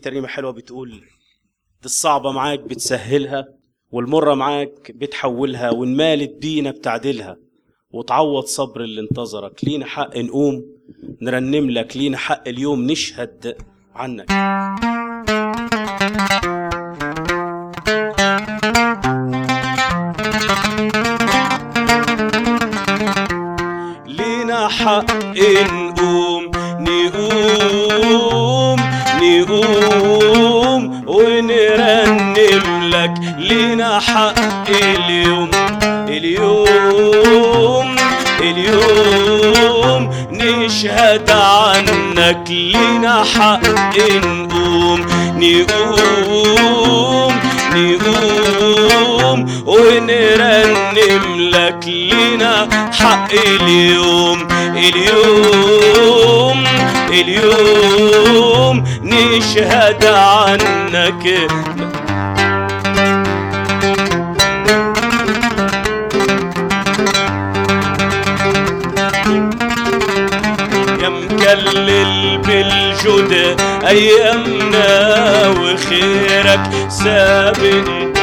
ترنيمة حلوة بتقول الصعبة معاك بتسهلها والمرة معاك بتحولها وإن مالت بينا بتعدلها وتعوض صبر اللي انتظرك. لينا حق نقوم نرنم لك. لينا حق اليوم نشهد عنك. لينا حق نقوم نقوم. نقوم ونرنم لك لينا حق اليوم. اليوم اليوم نشهد عنك لينا حق نقوم نقوم نقوم ونرنم لك لينا حق اليوم. اليوم اليوم نشهد عنك. يا مكلل بالجود ايامنا وخيرك سابق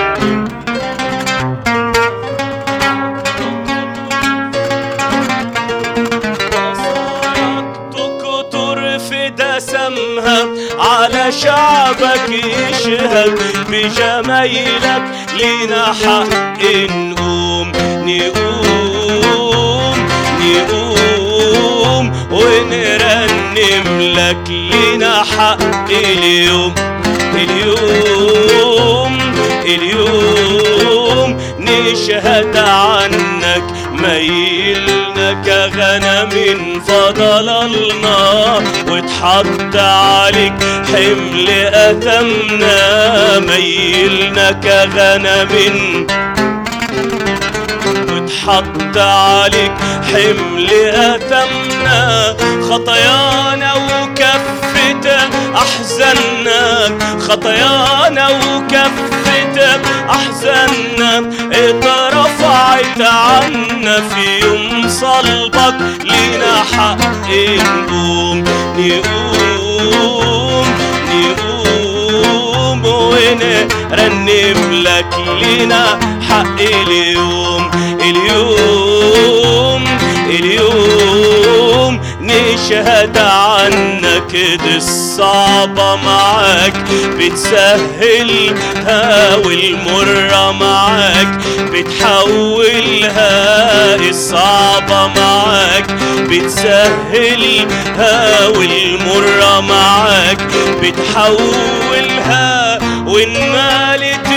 شعبك يشهد بجمايلك لينا حق نقوم نقوم نقوم ونرنم لك لينا حق اليوم اليوم اليوم. نشهد عنك ميلنا كغنم فضللنا واتحط عليك حمل أتمنا ميلنا كغنم واتحط عليك حمل أتمنا خطايانا وكفت أحزاننا خطايانا وكفت أحزاننا. اترفعت عنا في يوم صلبك لينا حق نقوم نقوم نقوم ونرنم لك لينا حق اليوم اليوم اليوم. نشهد عنك دي الصعبة معاك بتسهلها والمرة معاك بتحولها الصعبة معاك بتسهلها والمرة معاك بتحولها وإن مالت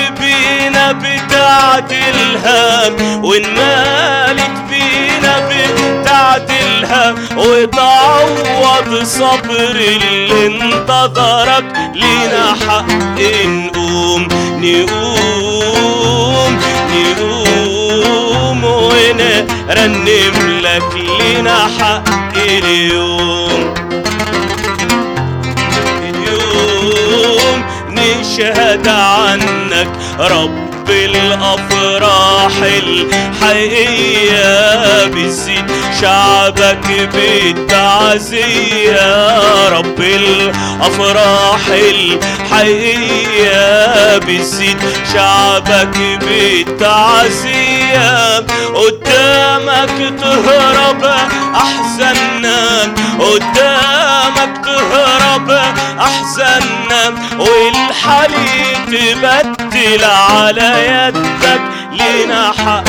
بينا بتعدلها وإن مالت بينا بتعدلها وتعوض صبر اللي انتظرك لينا حق نقوم نقوم نقوم. ونرنم لك لينا حق اليوم. اليوم نشهد عنك رب الأفراح الحقيقية بتزيد شعبك بالتعزية. رب الأفراح الحقيقية بتزيد شعبك بالتعزية. قدامك تهرب أحزاننا قدامك أحزاننا والحالي تبدل على يدك لينا حق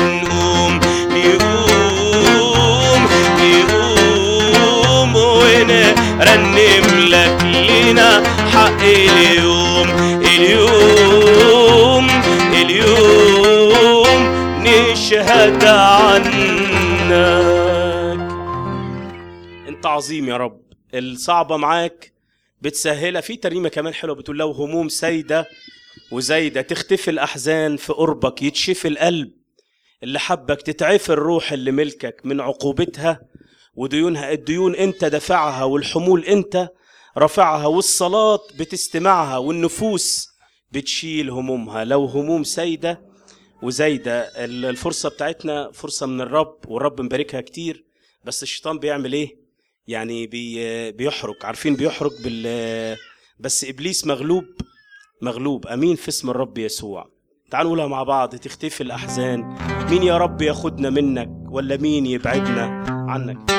نقوم نقوم نقوم ونرنم لك لينا حق اليوم. اليوم اليوم نشهد عنك. انت عظيم يا رب. الصعبة معاك بتسهلها. في ترنيمة كمان حلوة بتقول لو هموم سايدة وزايدة تختفي الأحزان في قربك يتشفي القلب اللي حبك تتعفي الروح اللي ملكك من عقوبتها وديونها. الديون انت دافعها والحمول انت رافعها والصلاة بتستمعها والنفوس بتشيل همومها. لو هموم سايدة وزايدة الفرصة بتاعتنا فرصة من الرب والرب مباركها كتير. بس الشيطان بيعمل إيه؟ يعني بي بيحرك عارفين بيحرك بال بس إبليس مغلوب مغلوب. أمين في اسم الرب يسوع. تعالوا نقولها مع بعض. تختفي الأحزان. مين يا رب ياخدنا منك ولا مين يبعدنا عنك؟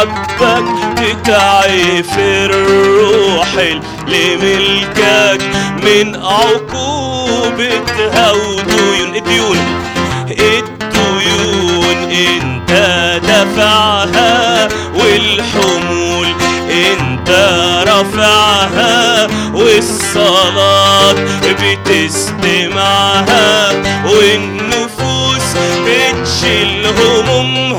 حبك تتعف الروح اللي ملكك من عقوبتها وديون الديون الديون انت دفعها والحمول انت رفعها والصلاة بتستمعها والنفوس بتشيل همومها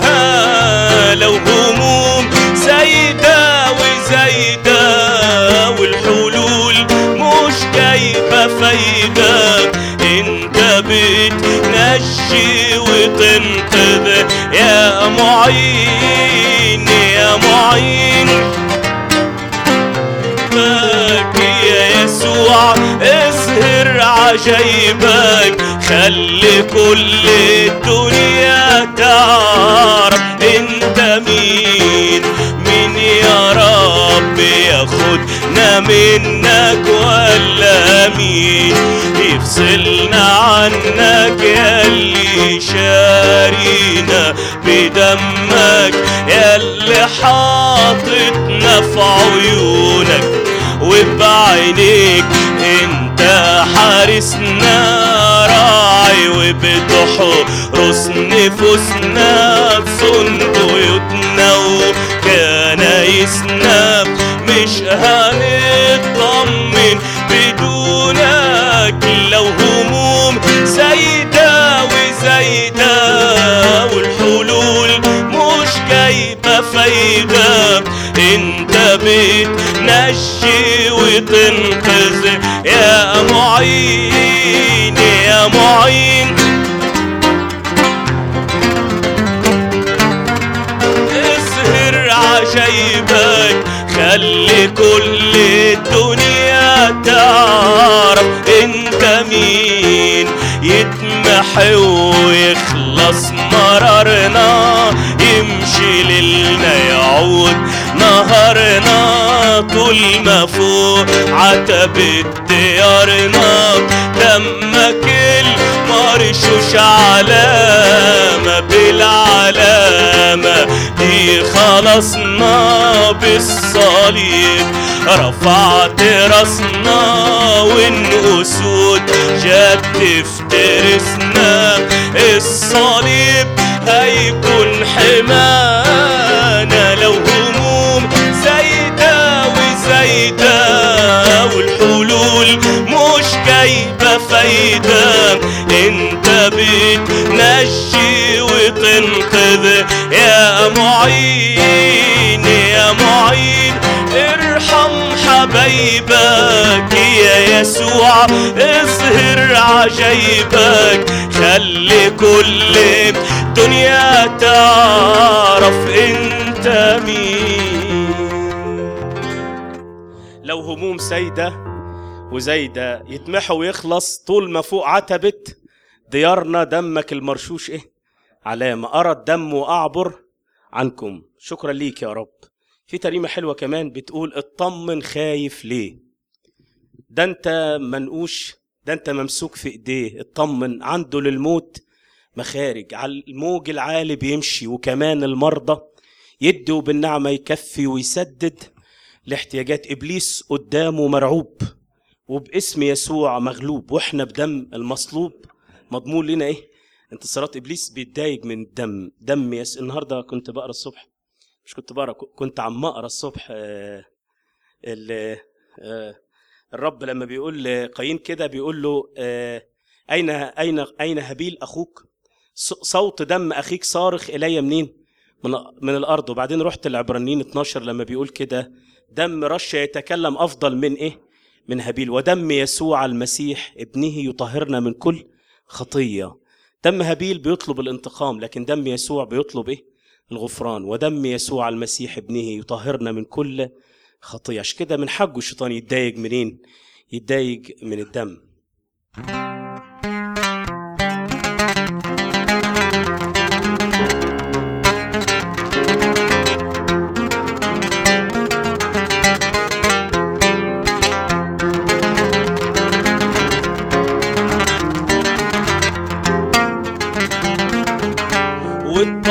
معين يا معين. بك يا يسوع اظهر عجايبك خلي كل الدنيا تعرف انت مين؟ مين يا رب ياخدنا منك ولا مين؟ يفصلنا عنك يا اللي شارينا بدمك يا اللي حاططنا في عيونك. وبعينيك انت حارسنا راعي وبتحرس نفوسنا تصون بيوتنا وكنايسنا. مش هنطمن بدونك وتنقذ يا معين يا معين. اظهر عجايبك خلي كل الدنيا تعرف انت مين. يتمحي ويخلص مرارنا يمشي ليلنا يعود نهارنا طول ما فوق عتبة ديارنا دمك المرشوش علامة بالعلامة دي خلصنا بالصليب. رفعت راسنا والأسود جت تفترسنا. الصليب هيكون حمانا انت بتنجي وتنقذ. يا معين يا معين ارحم حبايبك يا يسوع. اظهر عجايبك خلي كل الدنيا تعرف انت مين. لو هموم سايدة وزايدة يتمحى ويخلص طول ما فوق عتبة ديارنا دمك المرشوش إيه؟ علامة أرى الدم وأعبر عنكم. شكرا ليك يا رب. في تريمة حلوة كمان بتقول اطمن خايف ليه؟ ده أنت منقوش ده أنت ممسوك في إيديه. اطمن عنده للموت مخارج. على الموج العالي بيمشي وكمان المرضى يدوا بالنعمة يكفي ويسدد. لاحتياجات إبليس قدامه مرعوب. وباسم يسوع مغلوب وإحنا بدم المصلوب مضمون لنا إيه؟ انتصارات إبليس بيتضايق من الدم دم يس النهارده كنت بقرأ الصبح مش كنت بقرأ كنت عم أقرأ الصبح آه ال- آه الرب لما بيقول لقايين كده بيقول له آه أين أين أين هابيل أخوك؟ صوت دم أخيك صارخ إلي منين؟ من من الأرض. وبعدين رحت العبرانيين 12 لما بيقول كده دم رش يتكلم أفضل من إيه؟ من هابيل ودم يسوع المسيح ابنه يطهرنا من كل خطية. دم هابيل بيطلب الانتقام لكن دم يسوع بيطلب إيه؟ الغفران. ودم يسوع المسيح ابنه يطهرنا من كل خطية. عشان كده من حقه الشيطان يتضايق منين؟ يتضايق من الدم.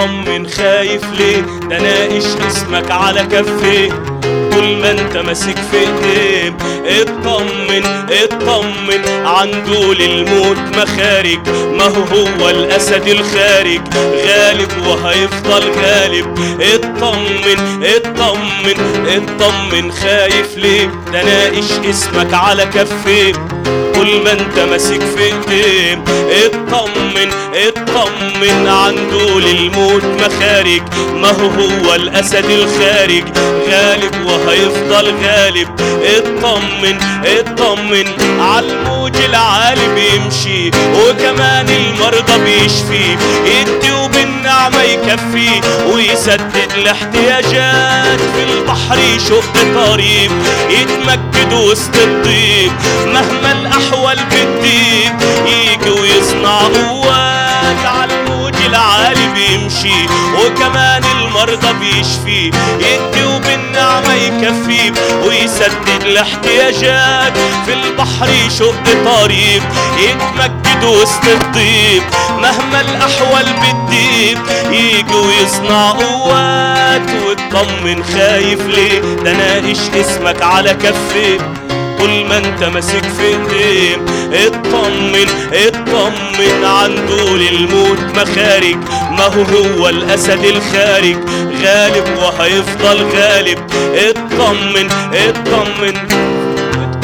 واطمن خايف ليه؟ ده ناقش اسمك على كفيه. طول ما انت ماسك في ايديه اطمن اطمن. عنده للموت مخارج ما هو هو الأسد الخارج. غالب وهيفضل غالب. اطمن اطمن اطمن. خايف ليه؟ ده ناقش اسمك على كفيه. طول ما انت ماسك في ايديه اطمن اطمن عنده للموت مخارج. ما هو هو الأسد الخارج؟ غالب وهيفضل غالب. اطمن اطمن عالموج العالي بيمشي وكمان المرضى بيشفي. يدي وبالنعمة يكفي ويسدد الاحتياجات في البحر يشق طريق يتمجد وسط الضيق مهما الأحوال بتضيق يجي ويصنع قوات العالي بيمشي وكمان المرضى بيشفي. يدي وبالنعمة يكفي ويسدد الاحتياجات. في البحر يشق طريق يتمجد وسط الضيق مهما الأحوال بتضيق يجي ويصنع قوات. واطمن خايف ليه؟ ده ناقش اسمك على كفيه طول ما انت ماسك في ايديه اطمن اطمن عنده للموت مخارج. ما هو هو الأسد الخارج؟ غالب وهيفضل غالب. اطمن اطمن.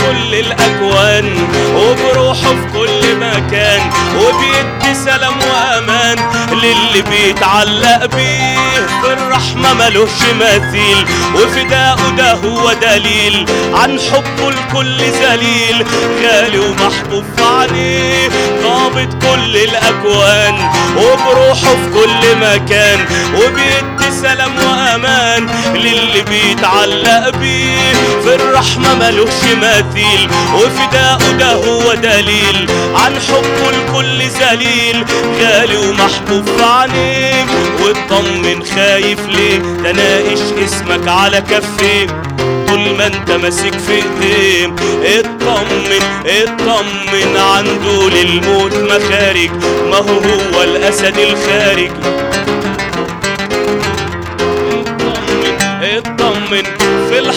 كل الأكوان وبروحه في كل مكان وبيدي سلام وأمان للي بيتعلق بيه. في الرحمة ملوش مثيل وفداؤه ده هو دليل. عن حبه الكل ذليل غالي ومحبوب في عينيه ضابط كل الأكوان وبروحه في كل مكان وبيدي سلام وأمان للي بيتعلق بيه. في الرحمة ملوش مثيل. وفداؤه ده هو دليل عن حبه الكل ذليل غالي ومحبوب في عينيك واطمن خايف ليه ده ناقش اسمك على كفيه طول ما انت ماسك في ايديه اطمن اطمن عنده للموت مخارج. ما هو هو الأسد الخارج.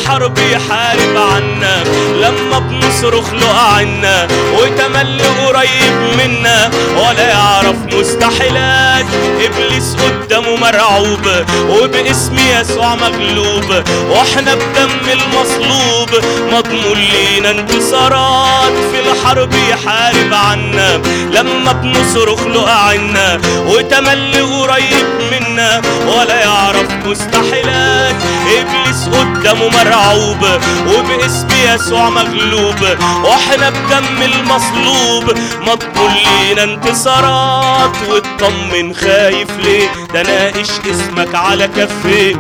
الحرب يحارب عنا. لما بنصرخ له عنا وتملي قريب منا. ولا يعرف مستحيلات. إبليس قدامه مرعوب وباسم يسوع مغلوب. وإحنا بدم المصلوب. مضمون لينا انتصارات في الحرب يحارب عنا. لما بنصرخ له عنا وتملي قريب منا. ولا يعرف مستحيلات. إبليس قدامه مرعوب. وباسم يسوع مغلوب وإحنا بدم المصلوب. مضمون لينا انتصارات واطمن خايف ليه؟ ده ناقش اسمك على كفيه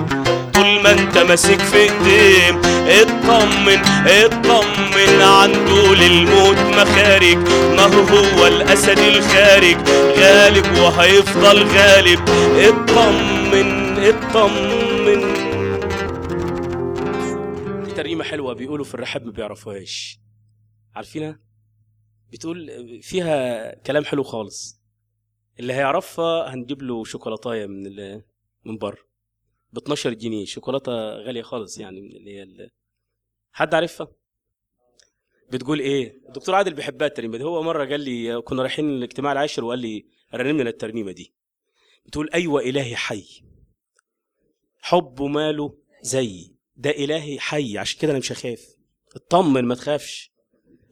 طول ما انت ماسك في ايديه اطمن اطمن. عنده للموت مخارج ما هو الأسد الخارج. غالب وهيفضل غالب. اطمن اطمن. ترجمة حلوة بيقولوا في الرحاب ما بيعرفوهاش. عارفينها؟ بتقول فيها كلام حلو خالص. اللي هيعرفها هنجيب له شوكولاتاية من من بره ب 12 جنيه. شوكولاتة غالية خالص يعني من اللي هي حد عارفها؟ بتقول إيه؟ الدكتور عادل بيحبها الترنيمة دي. هو مرة قال لي كنا رايحين الاجتماع العاشر وقال لي رنم لنا الترنيمه دي. بتقول أيوه إلهي حي. حبه ماله زي. ده إلهي حي عشان كده أنا مش هخاف. اطمن ما تخافش.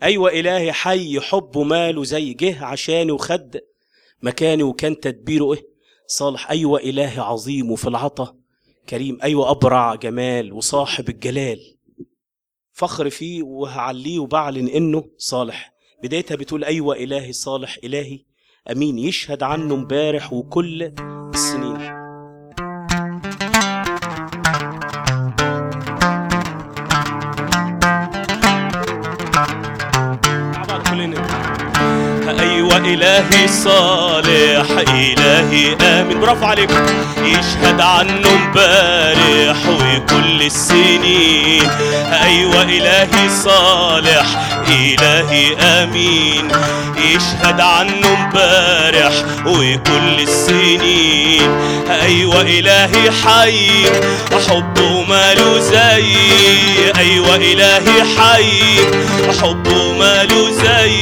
أيوه إلهي حي حبه ماله زي جه عشاني وخد مكاني وكان تدبيره إيه؟ صالح. أيوه إلهي عظيم وفي العطا كريم. أيوه أبرع جمال وصاحب الجلال. فخر فيه وهعليه وبعلن إنه صالح. بدايتها بتقول أيوه إلهي صالح إلهي أمين. يشهد عنه امبارح وكل السنين. إلهي صالح إلهي آمين. برافو عليكم. يشهد عنه امبارح وكل السنين. أيوة إلهي صالح إلهي آمين. يشهد عنه امبارح وكل السنين. أيوة إلهي حي حبه ماله زي أيوة إلهي حي حبه ماله زي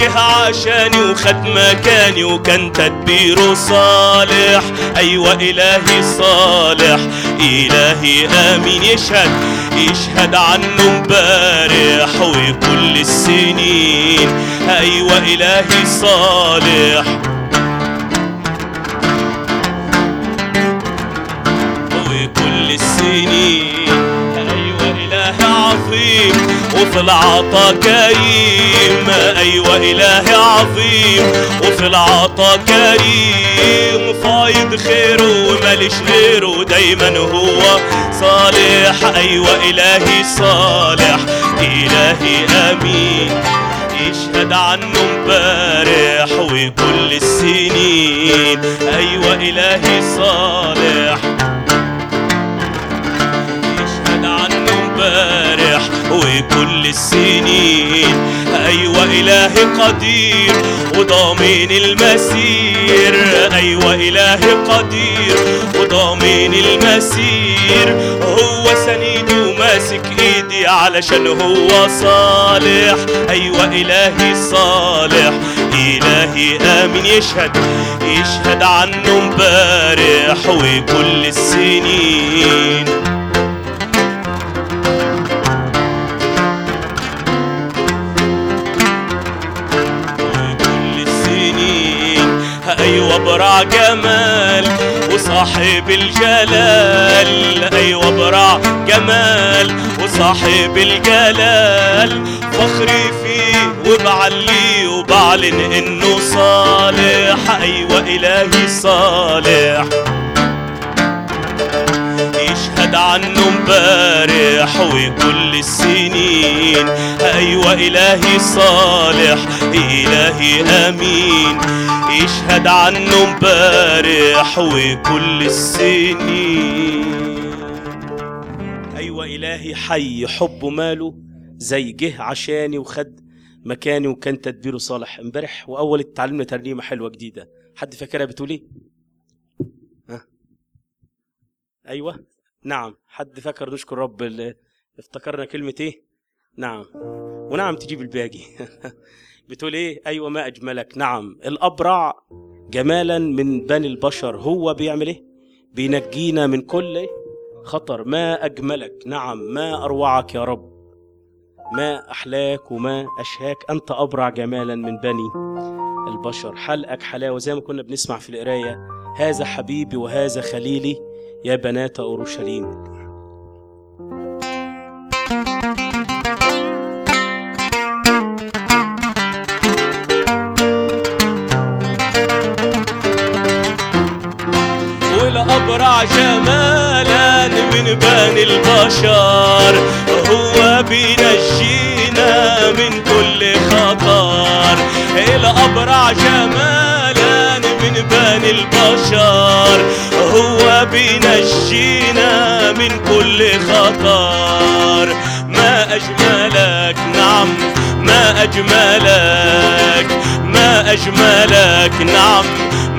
جه عشاني وخد مكاني وكان تدبيره صالح. أيوه إلهي صالح إلهي آمين. يشهد يشهد عنه امبارح وكل السنين. أيوه إلهي صالح. وفي العطا كريم أيوة إله عظيم. وفي العطا كريم فايض خيره ومالش غيره دايما هو صالح. أيوة إلهي صالح. إلهي أمين. يشهد عنه امبارح وكل السنين أيوة إلهي صالح. وكل السنين. أيوه إلهي قدير وضامن المسير. أيوه إلهي قدير وضامن المسير. هو سندي وماسك إيدي علشان هو صالح. أيوه إلهي صالح إلهي آمين. يشهد يشهد عنه امبارح وكل السنين. برع جمال وصاحب الجلال. أيوه برع جمال وصاحب الجلال. فخري فيه وبعليه وبعلن إنه صالح. أيوه إلهي صالح. يشهد عنه امبارح وكل السنين. أيوه إلهي صالح إلهي آمين. يشهد عنه امبارح وكل السنين. أيوه إلهي حي حبه ماله زي جه عشاني وخد مكاني وكان تدبيره صالح. امبارح وأول اتعلمنا ترنيمة حلوة جديدة. حد فاكرها بتقول إيه؟ أيوه. نعم حد فاكر نشكر رب اللي افتكرنا كلمة إيه؟ نعم. ونعم تجيب الباقي. بتقول إيه؟ أيوه ما أجملك. نعم. الأبرع جمالا من بني البشر. هو بيعمل إيه؟ بينجينا من كل خطر. ما أجملك. نعم. ما أروعك يا رب. ما أحلاك وما أشهاك. أنت أبرع جمالا من بني البشر. حلقك حلاوة. زي ما كنا بنسمع في القراية هذا حبيبي وهذا خليلي يا بنات أورشليم. والأبرع جمالا من بني البشر هو بينجينا من كل خطر. الأبرع جمالا بني البشر هو بينجينا من كل خطر. ما أجملك نعم ما أجملك ما أجملك نعم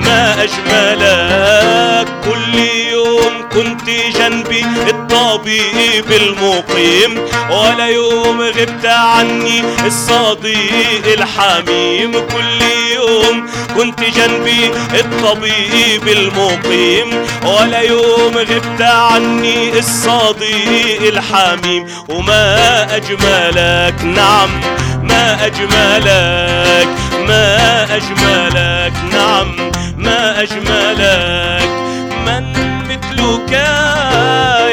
ما أجملك. كل يوم كنت جنبي الطبيب المقيم ولا يوم غبت عني الصديق الحميم. كل يوم كنت جنبي الطبيب المقيم ولا يوم غبت عني الصديق الحميم. وما أجملك؟ نعم ما أجملك ما أجملك نعم ما أجملك. مثلك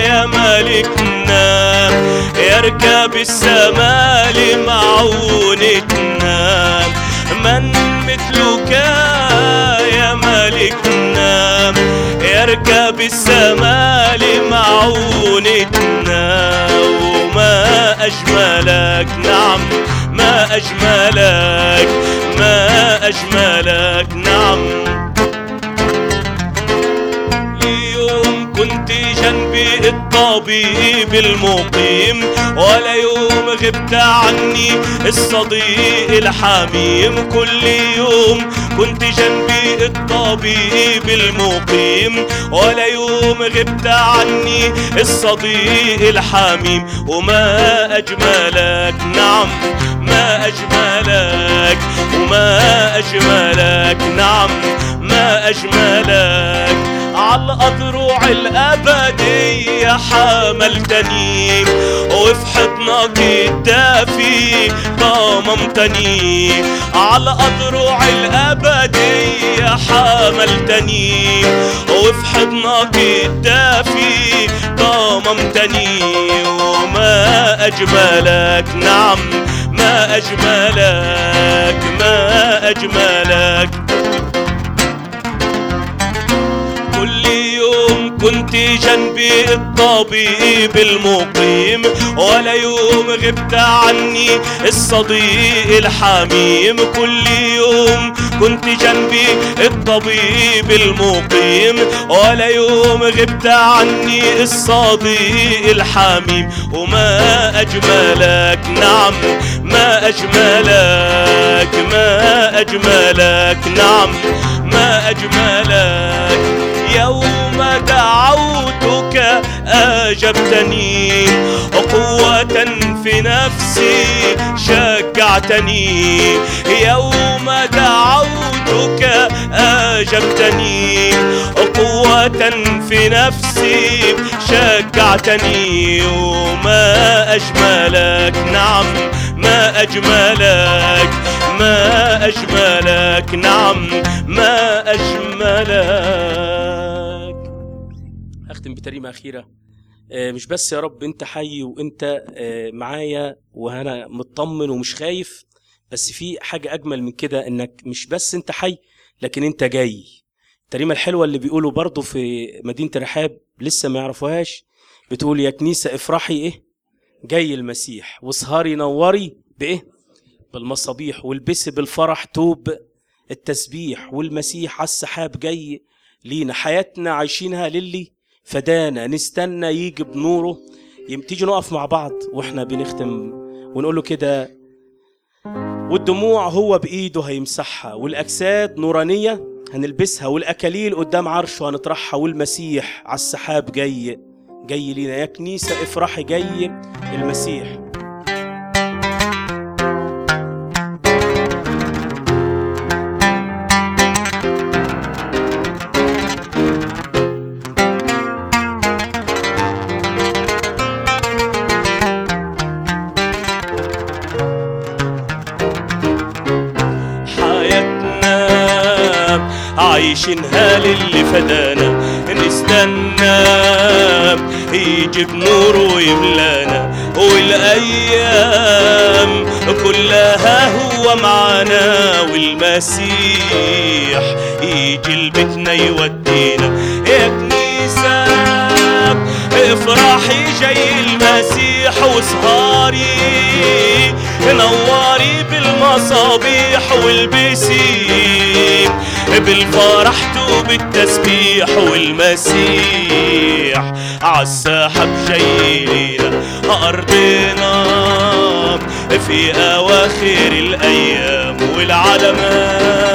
يا ملكنا يركب السماء لمعونتنا. من مثلك يا ملكنا يركب السماء لمعونتنا. وما أجملك نعم ما أجملك ما أجملك نعم. جنبي الطبيب المقيم ولا يوم غبت عني الصديق الحميم. كل يوم كنت جنبي الطبيب المقيم ولا يوم غبت عني الصديق الحميم. وما أجملك نعم ما أجملك وما أجملك نعم ما أجملك. على الأضرع الأبدية حملتني وفي حضنك الدافي ضممتني على الأضرع الأبدية حملتني وفي حضنك الدافي ضممتني وما أجملك نعم ما أجملك ما أجملك. كنت جنبي الطبيب المقيم ولا يوم غبت عني الصديق الحميم. كل يوم كنت جنبي الطبيب المقيم ولا يوم غبت عني الصديق الحميم. وما أجملك نعم ما أجملك ما أجملك نعم ما أجملك. يوم دعوتك أجبتني قوة في نفسي شجعتني. يوم دعوتك أجبتني قوة في نفسي شجعتني. وما أجملك نعم ما أجملك. ما أجملك نعم ما أجملك. أختم بتريمة أخيرة. آه، مش بس يا رب أنت حي وأنت آه، معايا وأنا مطمن ومش خايف بس في حاجة أجمل من كده إنك مش بس أنت حي لكن أنت جاي. التريمة الحلوة اللي بيقولوا برضو في مدينة الرحاب لسه ما يعرفوهاش بتقول يا كنيسة افرحي إيه؟ جاي المسيح واسهري نوري بإيه؟ بالمصابيح والبسي بالفرح توب التسبيح والمسيح على السحاب جاي. لينا حياتنا عايشينها للي فدانا نستنى يجي بنوره. تيجي نقف مع بعض وإحنا بنختم ونقول له كده والدموع هو بإيده هيمسحها والأجساد نورانية هنلبسها والأكاليل قدام عرشه هنطرحها والمسيح على السحاب جاي. جاي لينا يا كنيسة افرحي جاي المسيح. عايشينها للي فدانا. نستنى يجي بنوره ويملانا. والأيام كلها هو معانا والمسيح يجي لبيتنا يودينا. يا كنيسه افرحي جاي المسيح وسهاري نوري بالمصابيح والبسي بالفرح بالتسبيح والمسيح. عالسحب جاي لينا أرضنا في أواخر الأيام والعلامات.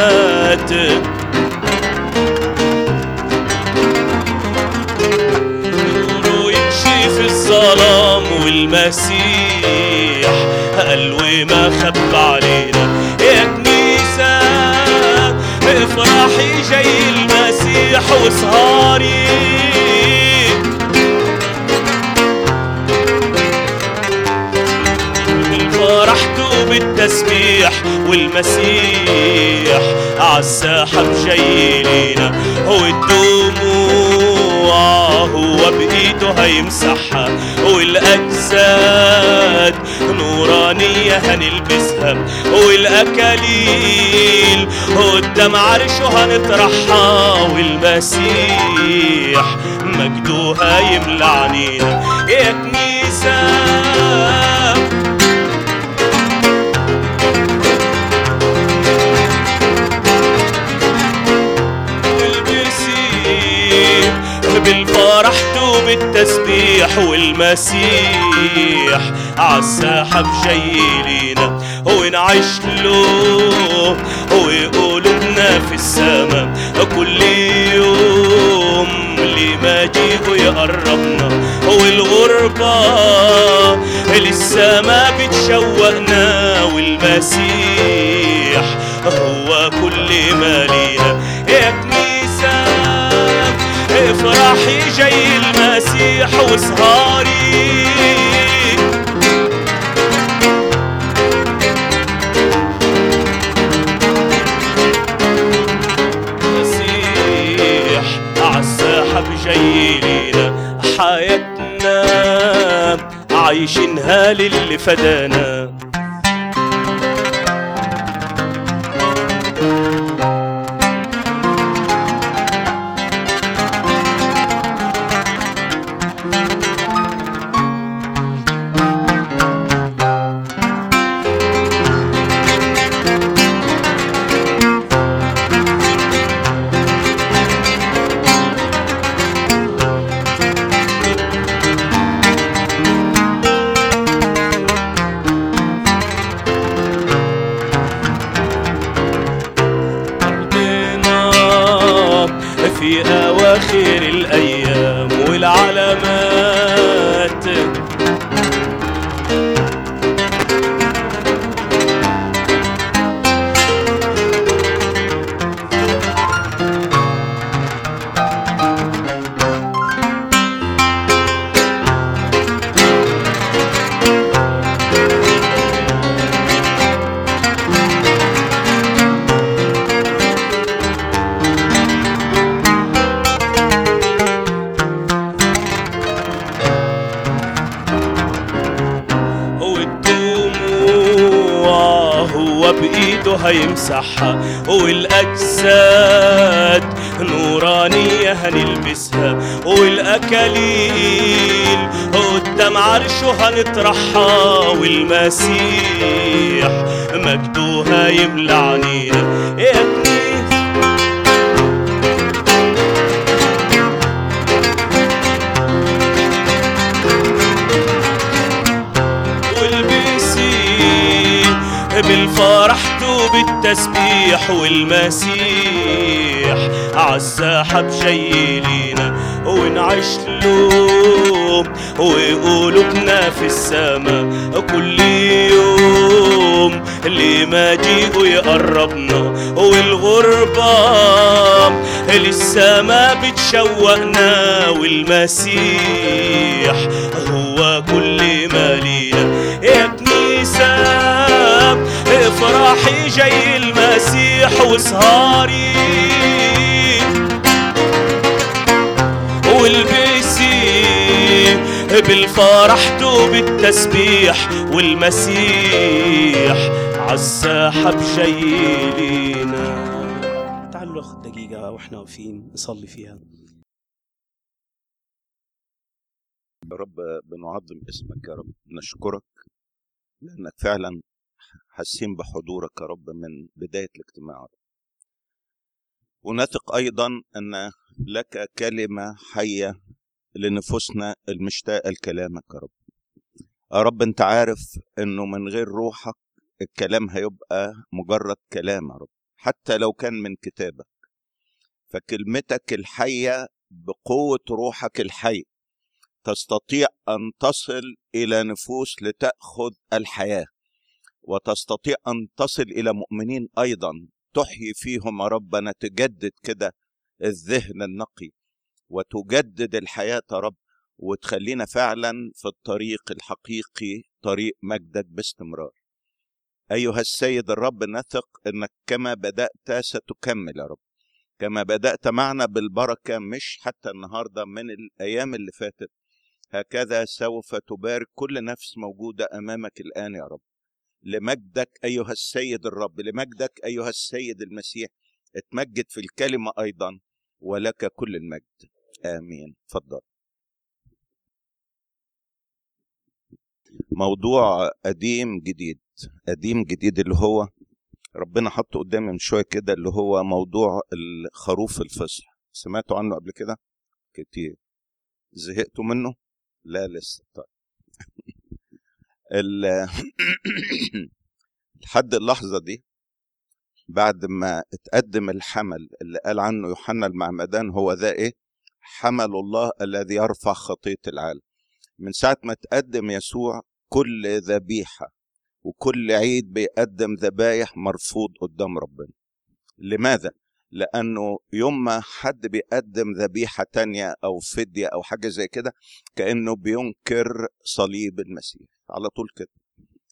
نوره يمشي في الظلام والمسيح قال وما خب علينا. افرحي جاي المسيح وسهاري. بالفرح بالتسبيح والمسيح عالسحب جاي لينا هو الدموع هو هيمسحها والأجساد نورانية هنلبسها والأكاليل قدام عرشه هنطرحها والمسيح مجده هيملى عنينا يا كنيسة. البسي بالفرح وبالتسبيح والمسيح. عالسحب جاي لينا ونعيش له وقلوبنا في السما كل يوم لمجيئه يقربنا والغربة للسما بتشوقنا والمسيح هو كل ما لينا. يا كنيسة افرحي جاي المسيح واسهري مسيح عالسحب جاي لينا حياتنا عايشينها للي فدانا. هيمسحها والأجساد. نورانية هنلبسها والأكاليل. قدام عرشه هنطرحها والمسيح. مجده هيملى عنينا يا بالفرح وبالتسبيح والمسيح. عالسحب جاي لينا ونعيش له وقلوبنا في السما كل يوم. لمجيئه يقربنا والغربة للسما بتشوقنا والمسيح. افرحي جاي المسيح واسهري والبسي بالفرح وبالتسبيح والمسيح عالسحب جاي لينا تعالوا ناخد دقيقة وإحنا واقفين نصلي فيها. يا رب بنعظم اسمك يا رب. نشكرك لأنك فعلا حاسين بحضورك يا رب من بداية الاجتماع ونثق أيضا أن لك كلمة حية لنفوسنا المشتاقة لكلامك يا رب. يا رب أنت عارف أنه من غير روحك الكلام هيبقى مجرد كلام يا رب حتى لو كان من كتابك. فكلمتك الحية بقوة روحك الحي تستطيع أن تصل إلى نفوس لتأخذ الحياة. وتستطيع أن تصل إلى مؤمنين أيضا. تحيي فيهم ربنا تجدد كده الذهن النقي وتجدد الحياة يا رب وتخلينا فعلا في الطريق الحقيقي طريق مجدك باستمرار. أيها السيد الرب نثق أنك كما بدأت ستكمل يا رب. كما بدأت معنا بالبركة مش حتى النهاردة من الأيام اللي فاتت. هكذا سوف تبارك كل نفس موجودة أمامك الآن يا رب. لمجدك أيها السيد الرب لمجدك أيها السيد المسيح. اتمجد في الكلمة أيضا ولك كل المجد. آمين. تفضل موضوع قديم جديد قديم جديد اللي هو ربنا حطه قدامي من شوية كده اللي هو موضوع الخروف الفصح. سمعتوا عنه قبل كده؟ كتير. زهقتوا منه؟ لا لسه. طيب. لحد اللحظة دي بعد ما اتقدم الحمل اللي قال عنه يوحنا المعمدان هو ذا إيه؟ حمل الله الذي يرفع خطية العالم. من ساعة ما تقدم يسوع كل ذبيحة وكل عيد بيقدم ذبايح مرفوض قدام ربنا. لماذا؟ لأنه يوم ما حد بيقدم ذبيحة تانية أو فدية أو حاجة زي كده كأنه بينكر صليب المسيح. على طول كده.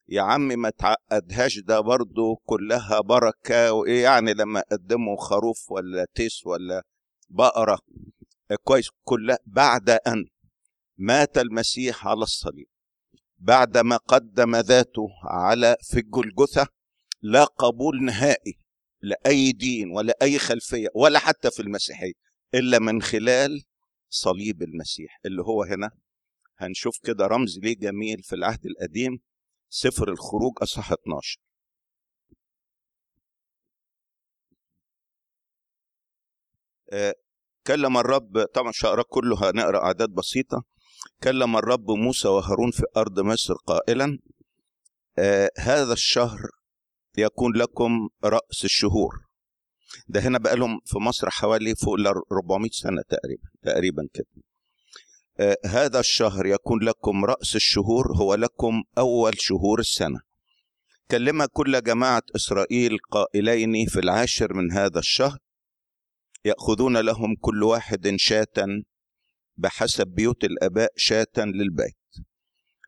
يا عمي ما تعقدهاش ده برضو كلها بركة وايه يعني لما قدموا خروف ولا تيس ولا بقرة. كويس. كلها بعد أن مات المسيح على الصليب. بعدما قدم ذاته على في الجلجثة لا قبول نهائي. لأي دين ولا أي خلفية ولا حتى في المسيحية إلا من خلال صليب المسيح اللي هو هنا. هنشوف كده رمز ليه جميل في العهد القديم سفر الخروج أصح 12 آه، كلم الرب طبعا مش كله هنقرأ أعداد بسيطة. كلم الرب موسى وهارون في أرض مصر قائلا آه هذا الشهر يكون لكم رأس الشهور. ده هنا بقى لهم في مصر حوالي فوق ال 400 سنة تقريبا تقريبا كده. آه هذا الشهر يكون لكم رأس الشهور هو لكم أول شهور السنة. كلم كل جماعة إسرائيل قائلين في العاشر من هذا الشهر يأخذون لهم كل واحد شاة بحسب بيوت الآباء شاة للبيت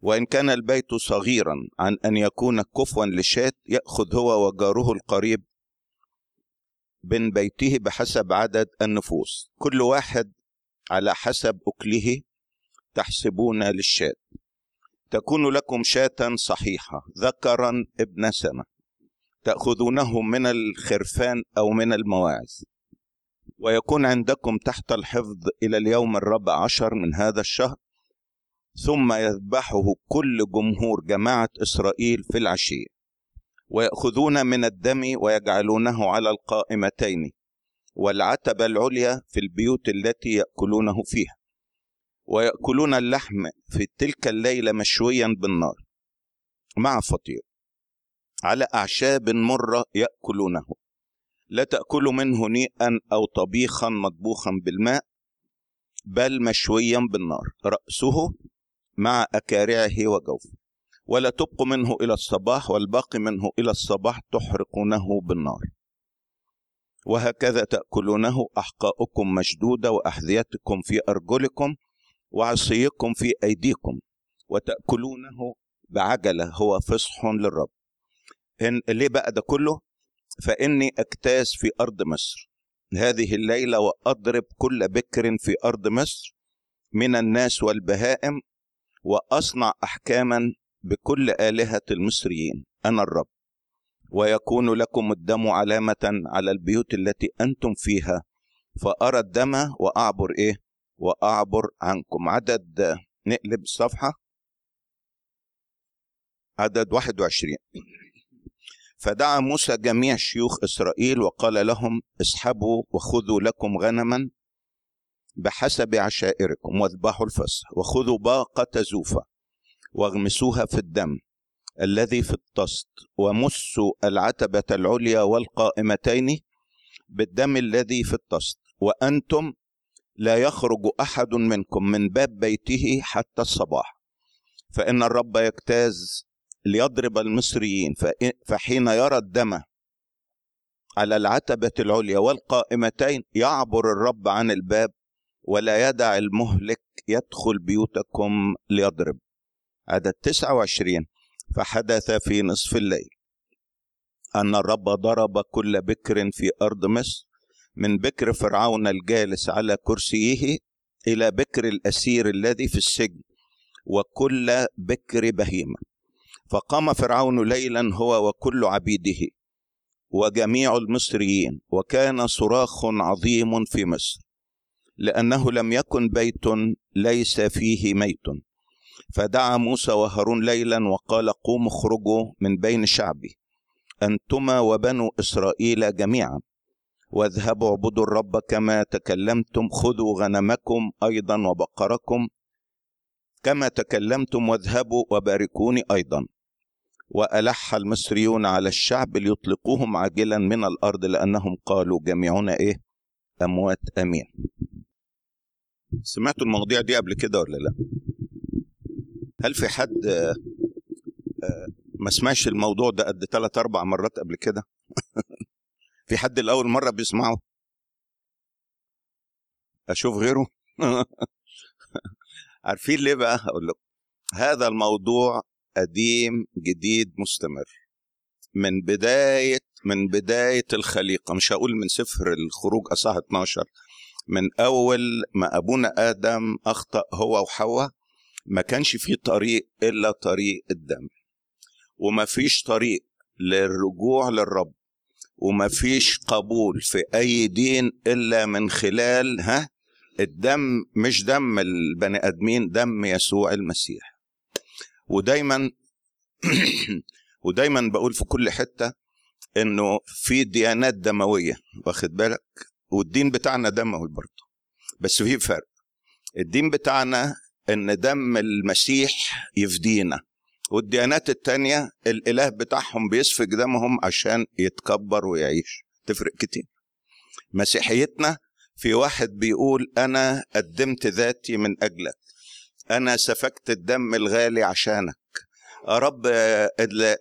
وإن كان البيت صغيرا عن أن يكون كفوا لشاة يأخذ هو وجاره القريب من بيته بحسب عدد النفوس. كل واحد على حسب أكله تحسبون للشاة. تكون لكم شاة صحيحة. ذكرا ابن سنة. تأخذونه من الخرفان أو من المواعز ويكون عندكم تحت الحفظ إلى اليوم الرابع عشر من هذا الشهر ثم يذبحه كل جمهور جماعة إسرائيل في العشية ويأخذون من الدم ويجعلونه على القائمتين والعتبة العليا في البيوت التي يأكلونه فيها ويأكلون اللحم في تلك الليلة مشويا بالنار مع فطير على أعشاب مرة يأكلونه لا تأكلوا منه نيئا أو طبيخا مطبوخا بالماء بل مشويا بالنار رأسه مع أكارعه وجوفه. ولا تبقوا منه إلى الصباح والباقي منه إلى الصباح تحرقونه بالنار. وهكذا تأكلونه أحقاؤكم مشدودة وأحذيتكم في أرجلكم وعصيكم في أيديكم. وتأكلونه بعجلة هو فصح للرب. إن ليه بقى ده كله؟ فإني أجتاز في أرض مصر. هذه الليلة وأضرب كل بكر في أرض مصر من الناس والبهائم وأصنع أحكاما بكل آلهة المصريين. أنا الرب. ويكون لكم الدم علامة على البيوت التي أنتم فيها. فأرى الدم وأعبر إيه؟ وأعبر عنكم. عدد نقلب الصفحة عدد 21 فدعا موسى جميع شيوخ إسرائيل وقال لهم اسحبوا وخذوا لكم غنما. بحسب عشائركم واذبحوا الفصح وخذوا باقة زوفة واغمسوها في الدم الذي في الطست ومسوا العتبة العليا والقائمتين بالدم الذي في الطست وأنتم لا يخرج أحد منكم من باب بيته حتى الصباح فإن الرب يجتاز ليضرب المصريين فحين يرى الدم على العتبة العليا والقائمتين يعبر الرب عن الباب ولا يدع المهلك يدخل بيوتكم ليضرب. عدد 29 فحدث في نصف الليل. أن الرب ضرب كل بكر في أرض مصر. من بكر فرعون الجالس على كرسيه إلى بكر الأسير الذي في السجن. وكل بكر بهيمة. فقام فرعون ليلا هو وكل عبيده. وجميع المصريين. وكان صراخ عظيم في مصر. لأنه لم يكن بيت ليس فيه ميت. فدعا موسى وهارون ليلا وقال قوموا اخرجوا من بين شعبي أنتما وبنو إسرائيل جميعا واذهبوا اعبدوا الرب كما تكلمتم خذوا غنمكم أيضا وبقركم كما تكلمتم واذهبوا وباركوني أيضا. وألح المصريون على الشعب ليطلقوهم عاجلا من الأرض لأنهم قالوا جميعنا إيه؟ أموات أمين. سمعتوا المواضيع دي قبل كده ولا لا؟ هل في حد آه، آه، ما سمعش الموضوع ده قد ثلاث أربع مرات قبل كده؟ في حد الأول مرة بيسمعه؟ أشوف غيره؟ عارفين ليه بقى؟ هقول لكم. هذا الموضوع قديم جديد مستمر. من بداية من بداية الخليقة. مش هقول من سفر الخروج أصح 12 من أول ما أبونا آدم أخطأ هو وحواء ما كانش في طريق إلا طريق الدم. وما فيش طريق للرجوع للرب وما فيش قبول في أي دين إلا من خلال ها الدم مش دم البني آدمين دم يسوع المسيح. ودايما ودايما بقول في كل حتة إنه في ديانات دموية واخد بالك؟ والدين بتاعنا دموي برضه. بس في فرق. الدين بتاعنا إن دم المسيح يفدينا. والديانات التانية الإله بتاعهم بيسفك دمهم عشان يتكبر ويعيش. تفرق كتير. مسيحيتنا في واحد بيقول أنا قدمت ذاتي من أجلك. أنا سفكت الدم الغالي عشانك. رب آه،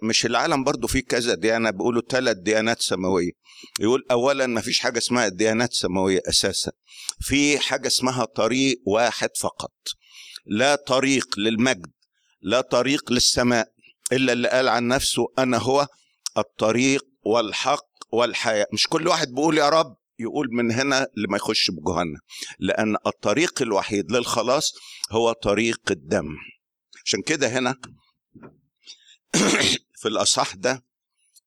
مش العالم برضو فيه كذا ديانة بيقولوا ثلاث ديانات سماوية. يقول أولا ما فيش حاجة اسمها ديانات سماوية أساسا. في حاجة اسمها طريق واحد فقط. لا طريق للمجد لا طريق للسماء إلا اللي قال عن نفسه أنا هو الطريق والحق والحياة. مش كل واحد بيقول يا رب يقول من هنا لما يخش بجهنم. لأن الطريق الوحيد للخلاص هو طريق الدم. عشان كده هنا في الأصح ده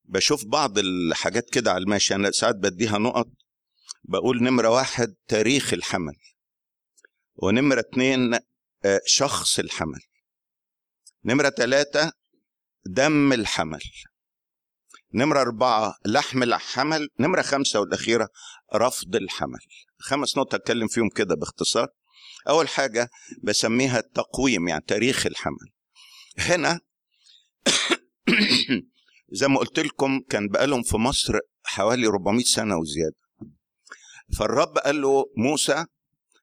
بشوف بعض الحاجات كده على الماشي. أنا ساعات بديها نقط بقول نمرة واحد تاريخ الحمل ونمرة اتنين آه، شخص الحمل نمرة تلاتة دم الحمل نمرة أربعة لحم الحمل نمرة خمسة والأخيرة رفض الحمل. خمس نقط أتكلم فيهم كده باختصار. أول حاجة بسميها التقويم يعني تاريخ الحمل. هنا زي ما قلت لكم كان بقالهم في مصر حوالي 400 سنة وزيادة. فالرب قال له موسى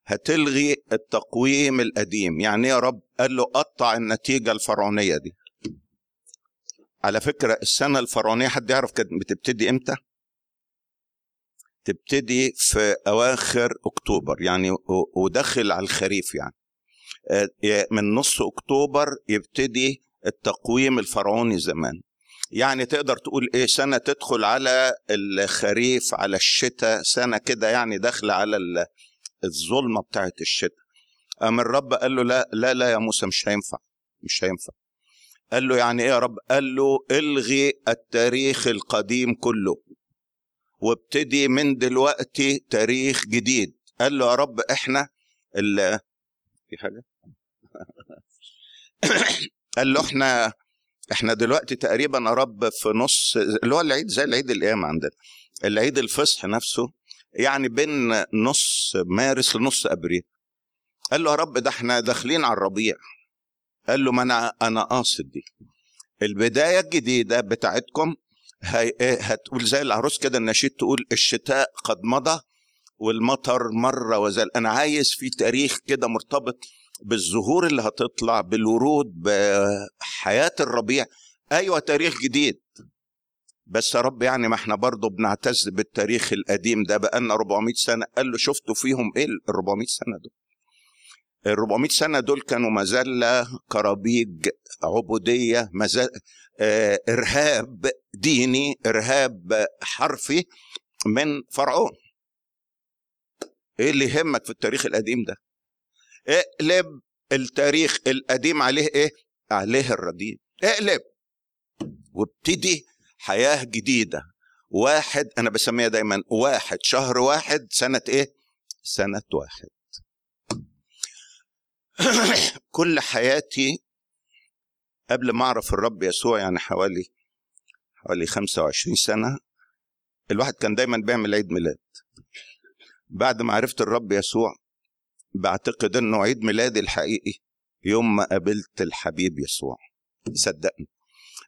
هتلغي التقويم القديم. يعني إيه يا رب؟ قال له قطع النتيجة الفرعونية دي. على فكرة السنة الفرعونية حد يعرف كانت بتبتدي إمتى؟ تبتدي في أواخر أكتوبر يعني ودخل على الخريف يعني. آه، من نص أكتوبر يبتدي التقويم الفرعوني زمان. يعني تقدر تقول إيه سنة تدخل على الخريف على الشتاء سنة كده يعني داخلة على ال- الظلمة بتاعت الشتاء. أما الرب قال له لا لا لا يا موسى مش هينفع مش هينفع. قال له يعني إيه يا رب؟ قال له إلغي التاريخ القديم كله وابتدي من دلوقتي تاريخ جديد. قال له يا رب إحنا ال في حاجة؟ قال له إحنا إحنا دلوقتي تقريبا يا رب في نص اللي هو العيد زي العيد القيامة عندنا. العيد الفصح نفسه يعني بين نص مارس لنص أبريل. قال له يا رب ده إحنا داخلين على الربيع. قال له ما أنا أنا قاصد دي. البداية الجديدة بتاعتكم هي هتقول زي العروس كده النشيد تقول الشتاء قد مضى والمطر مر وزال. أنا عايز في تاريخ كده مرتبط بالزهور اللي هتطلع بالورود بحياة الربيع. أيوه تاريخ جديد. بس يا رب يعني ما إحنا برضه بنعتز بالتاريخ القديم ده بقالنا 400 سنة. قال له شفتوا فيهم إيه ال 400 سنة دول؟ ال 400 سنة دول كانوا مذلة كرابيج عبودية مزل... آه إرهاب ديني إرهاب حرفي من فرعون. إيه اللي يهمك في التاريخ القديم ده؟ اقلب التاريخ القديم عليه إيه؟ عليه الرديء. اقلب. وابتدي حياة جديدة. واحد أنا بسميها دايما واحد شهر واحد سنة إيه؟ سنة واحد. كل حياتي قبل ما أعرف الرب يسوع يعني حوالي حوالي 25 سنة الواحد كان دايما بيعمل عيد ميلاد. بعد ما عرفت الرب يسوع بعتقد إنه عيد ميلادي الحقيقي يوم ما قابلت الحبيب يسوع. صدقني.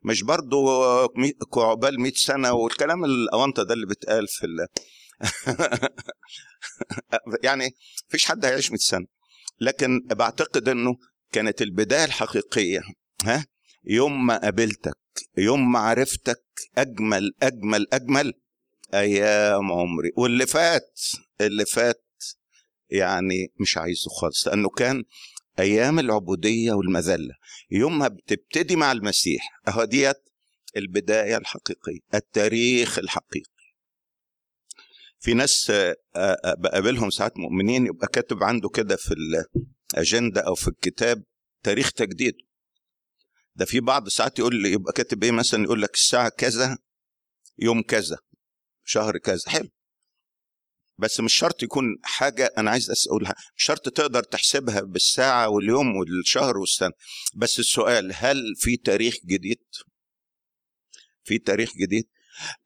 مش برضو عقبال 100 سنة والكلام الأونطة ده اللي بيتقال في ال... يعني فيش حد هيعيش 100 سنة. لكن بعتقد إنه كانت البداية الحقيقية ها يوم ما قابلتك يوم ما عرفتك أجمل أجمل أجمل أيام عمري. واللي فات اللي فات يعني مش عايزه خالص لأنه كان أيام العبودية والمذلة. يوم ما بتبتدي مع المسيح أهو ديت البداية الحقيقية التاريخ الحقيقي. في ناس آه، آه، بقابلهم ساعات مؤمنين يبقى كاتب عنده كده في الأجندة أو في الكتاب تاريخ تجديد. ده في بعض ساعات يقول لي يبقى كاتب إيه مثلا؟ يقول لك الساعة كذا يوم كذا شهر كذا. حلو. بس مش شرط يكون حاجة أنا عايز أسألها مش شرط تقدر تحسبها بالساعة واليوم والشهر والسنة بس السؤال هل في تاريخ جديد؟ في تاريخ جديد؟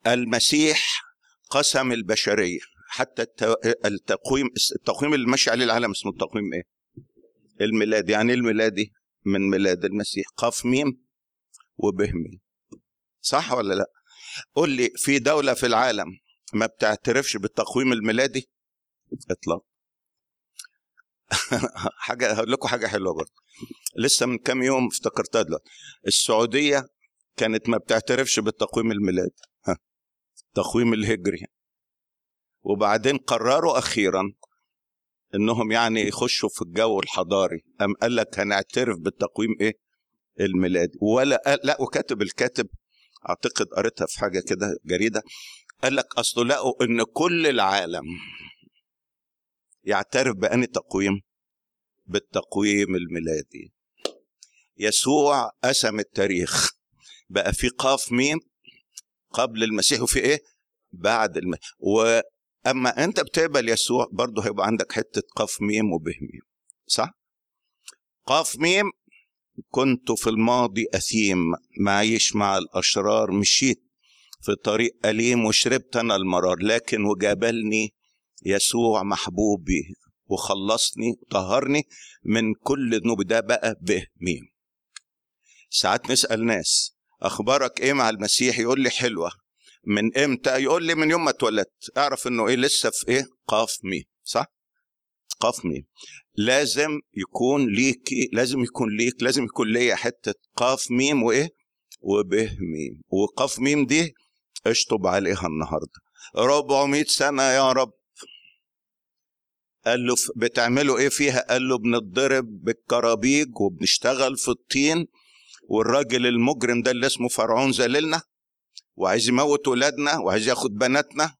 المسيح قسم البشرية حتى الت- التقويم التقويم اللي ماشي عليه العالم اسمه التقويم إيه؟ الميلادي يعني إيه الميلادي من ميلاد المسيح قاف ميم وبه ميم صح ولا لأ؟ قول لي في دولة في العالم ما بتعترفش بالتقويم الميلادي؟ إطلاق. حاجة هقول لكم حاجة حلوة برضه. لسه من كام يوم افتكرتها دلوقتي. السعودية كانت ما بتعترفش بالتقويم الميلادي. التقويم الهجري. وبعدين قرروا أخيرا إنهم يعني يخشوا في الجو الحضاري. أم قال لك هنعترف بالتقويم إيه؟ الميلادي. ولا لا وكاتب الكاتب أعتقد قريتها في حاجة كده جريدة. قال لك اصله لقوا إن كل العالم يعترف بأني تقويم بالتقويم الميلادي. يسوع قسم التاريخ بقى في قاف ميم قبل المسيح وفي إيه؟ بعد الم... واما أنت بتقبل يسوع برضه هيبقى عندك حتة قاف ميم وبه ميم صح؟ قاف ميم كنت في الماضي أثيم معيش مع الأشرار مشيت في طريق أليم وشربت أنا المرار لكن وجابلني يسوع محبوبي وخلصني وطهرني من كل ذنوب ده بقى به ميم ساعات نسأل ناس أخبارك إيه مع المسيح؟ يقول لي حلوة. من إمتى؟ يقول لي من يوم ما اتولدت. أعرف إنه إيه لسه في إيه؟ قاف ميم صح؟ قاف ميم لازم يكون ليكي لازم يكون ليك لازم يكون ليا حتة قاف ميم وإيه؟ وبه ميم وقاف ميم دي اشطب عليها النهارده. 400 سنة يا رب. قال له بتعملوا إيه فيها؟ قال له بنتضرب بالكرابيج وبنشتغل في الطين والراجل المجرم ده اللي اسمه فرعون ذللنا وعايز يموت ولادنا وعايز ياخد بناتنا.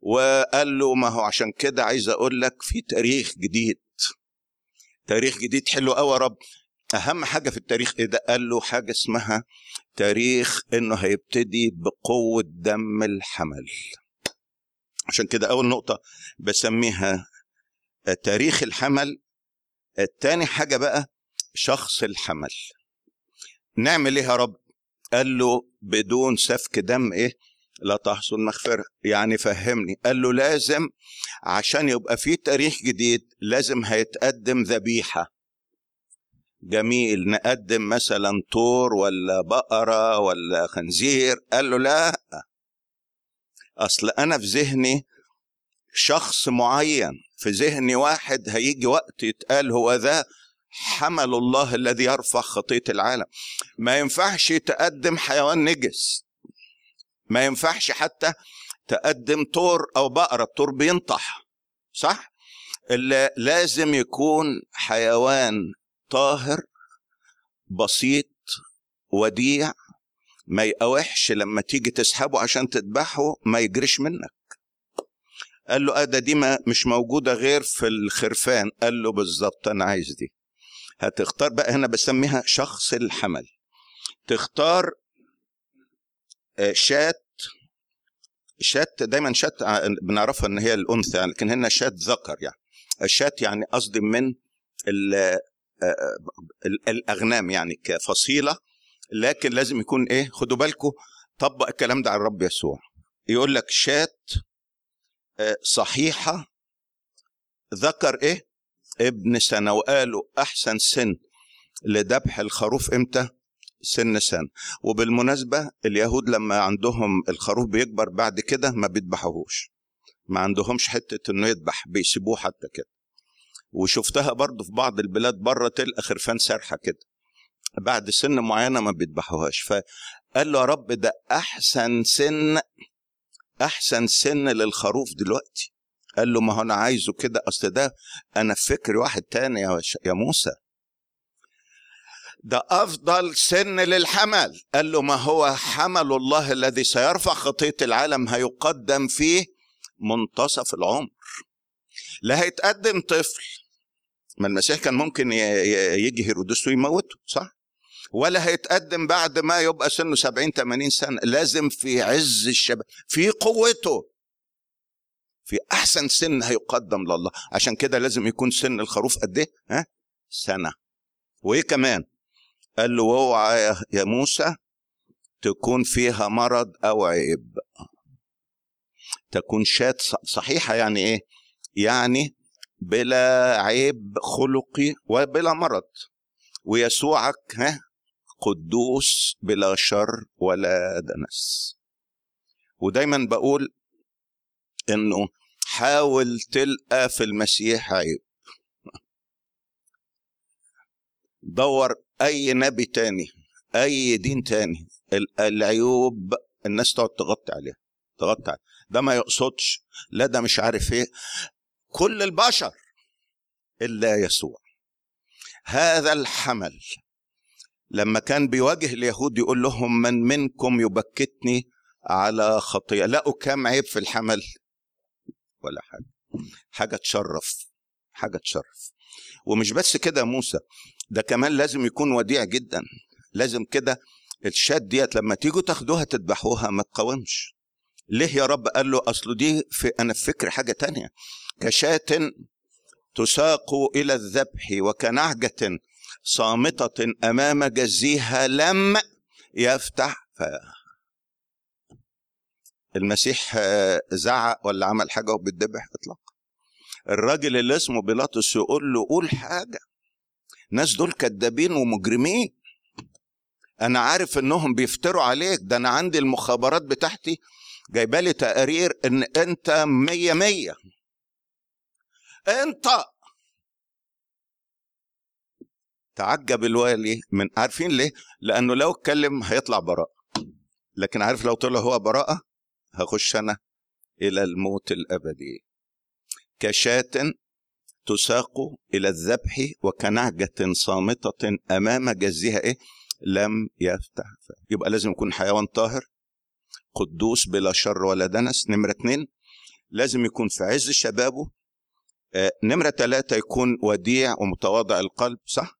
وقال له ما هو عشان كده عايز أقول لك في تاريخ جديد. تاريخ جديد حلو قوي يا رب. أهم حاجة في التاريخ إيه ده؟ قال له حاجة اسمها تاريخ إنه هيبتدي بقوة دم الحمل. عشان كده أول نقطة بسميها تاريخ الحمل. التاني حاجة بقى شخص الحمل. نعمل إيه يا رب؟ قال له بدون سفك دم إيه؟ لا تحصل مغفرة يعني فهمني. قال له لازم عشان يبقى في تاريخ جديد لازم هيتقدم ذبيحة. جميل نقدم مثلا طور ولا بقرة ولا خنزير. قال له لا. أصل أنا في ذهني شخص معين في ذهني واحد هيجي وقت يتقال هو ذا حمل الله الذي يرفع خطية العالم. ما ينفعش تقدم حيوان نجس. ما ينفعش حتى تقدم طور أو بقرة. الطور بينطح صح؟ اللي لازم يكون حيوان طاهر بسيط وديع ما يقاوحش لما تيجي تسحبه عشان تذبحه ما يجريش منك. قال له آه ده دي ما مش موجودة غير في الخرفان. قال له بالظبط أنا عايز دي. هتختار بقى هنا بسميها شخص الحمل. تختار آه، شات شات دايما شات ع- بنعرفها إن هي الأنثى لكن هنا شات ذكر يعني. الشات يعني قصدي من آه، الأغنام يعني كفصيلة لكن لازم يكون إيه خدوا بالكم طبق الكلام ده على الرب يسوع. يقول لك شات آه، صحيحة ذكر إيه ابن سنه وقالوا أحسن سن لذبح الخروف إمتى؟ سن سنه وبالمناسبة اليهود لما عندهم الخروف بيكبر بعد كده ما بيذبحوهوش. ما عندهمش حتة إنه يذبح بيسيبوه حتى كده. وشفتها برضه في بعض البلاد بره تلقى خرفان سرحة كده. بعد سن معينة ما بيذبحوهاش. فقال له يا رب ده أحسن سن أحسن سن للخروف دلوقتي. قال له ما هو أنا عايزه كده أصل ده أنا في فكر واحد تاني يا, يا موسى. ده أفضل سن للحمل. قال له ما هو حمل الله الذي سيرفع خطية العالم هيقدم فيه منتصف العمر. لا هيتقدم طفل. ما المسيح كان ممكن يجي هيرودس ويموته صح؟ ولا هيتقدم بعد ما يبقى سنه 70 80 سنة لازم في عز الشباب في قوته. في أحسن سن هيقدم لله. عشان كده لازم يكون سن الخروف قد إيه؟ ها؟ سنة. وإيه كمان؟ قال له اوعى يا- موسى تكون فيها مرض أو عيب. تكون شاة ص- صحيحة يعني إيه؟ يعني بلا عيب خلقي وبلا مرض. ويسوعك ها قدوس بلا شر ولا دنس. ودايما بقول إنه حاول تلقى في المسيح عيب. دور أي نبي تاني أي دين تاني ال- العيوب الناس تقعد تغطي عليها تغطي عليها. ده ما يقصدش لا ده مش عارف إيه. كل البشر إلا يسوع. هذا الحمل لما كان بيواجه اليهود يقول لهم من منكم يبكتني على خطيئة لقوا كام عيب في الحمل ولا حاجة. حاجة تشرف حاجة تشرف. ومش بس كده يا موسى ده كمان لازم يكون وديع جدا. لازم كده الشات ديت لما تيجوا تاخدوها تذبحوها ما تقاومش. ليه يا رب؟ قال له اصله دي في أنا في فكر حاجة تانية. كشاة تساق إلى الذبح وكنعجة صامتة أمام جزيها لم يفتح ف المسيح آه، زعق ولا عمل حاجة وبيتذبح اطلاقا. الراجل اللي اسمه بيلاطس يقول له قول حاجة. ناس دول كدابين ومجرمين. أنا عارف إنهم بيفتروا عليك. ده أنا عندي المخابرات بتاعتي. جايبالي تقارير إن أنت مية مية. انت. تعجب الوالي من عارفين ليه؟ لأنه لو اتكلم هيطلع براءة. لكن عارف لو طلع هو براءة؟ هخش أنا إلى الموت الأبدي. كشاة تساق إلى الذبح وكنعجة صامتة أمام جزها إيه؟ لم يفتح. يبقى لازم يكون حيوان طاهر قدوس بلا شر ولا دنس. نمرة اتنين لازم يكون في عز شبابه نمرة ثلاثة يكون وديع ومتواضع القلب صح؟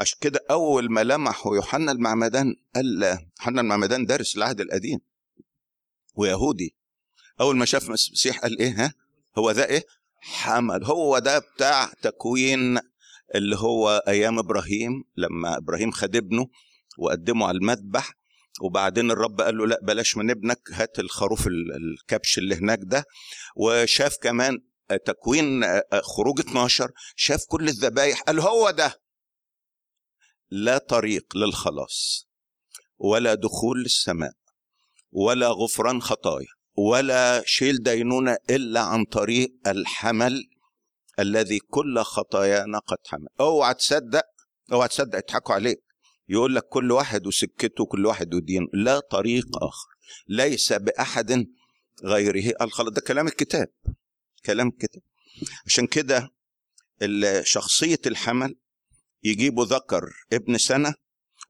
عشان كده أول ما لمحه يوحنا المعمدان قال يوحنا المعمدان دارس العهد القديم ويهودي. أول ما شاف المسيح قال إيه ها؟ هو ده إيه؟ حمل. هو ده بتاع تكوين اللي هو أيام إبراهيم لما إبراهيم خد ابنه وقدمه على المذبح وبعدين الرب قال له لا بلاش من ابنك هات الخروف ال- الكبش اللي هناك ده. وشاف كمان تكوين خروج 12 شاف كل الذبايح قال هو ده. لا طريق للخلاص ولا دخول للسماء ولا غفران خطايا ولا شيل دينونة إلا عن طريق الحمل الذي كل خطايانا قد حمل. اوعى تصدق اوعى تصدق يضحكوا عليك. يقول لك كل واحد وسكته كل واحد ودينه لا طريق آخر ليس بأحد غيره. الخلاص ده كلام الكتاب. كلام الكتاب عشان كده شخصية الحمل يجيبوا ذكر ابن سنة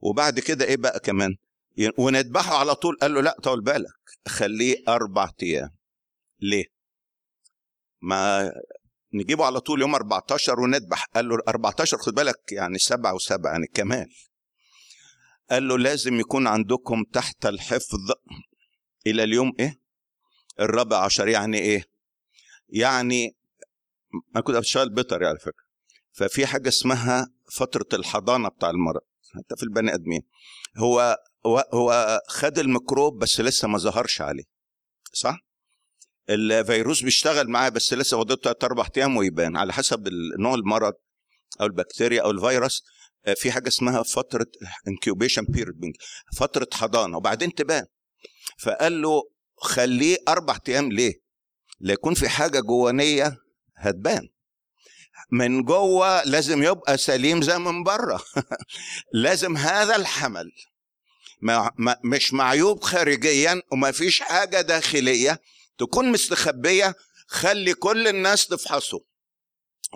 وبعد كده إيه بقى كمان؟ ونذبحه على طول. قال له لا طول بالك خليه أربع أيام. ليه؟ ما نجيبه على طول يوم 14 ونذبح. قال له 14 خد بالك يعني سبعة وسبعة يعني كمال. قال له لازم يكون عندكم تحت الحفظ إلى اليوم إيه؟ الرابع عشر يعني إيه؟ يعني أنا كنت بشتغل بيطري على فكرة. ففي حاجة اسمها فترة الحضانة بتاع المرض حتى في البني آدمين. هو هو خد الميكروب بس لسه ما ظهرش عليه. صح؟ الفيروس بيشتغل معاه بس لسه فاضل ثلاث أربع أيام ويبان. على حسب نوع المرض أو البكتيريا أو الفيروس في حاجة اسمها فترة incubation period فترة حضانة وبعدين تبان. فقال له خليه أربع أيام ليه؟ ليكون في حاجة جوانيه هتبان. من جوه لازم يبقى سليم زي من بره. لازم هذا الحمل. ما ما مش معيوب خارجيا وما فيش حاجة داخلية تكون مستخبية خلي كل الناس تفحصه.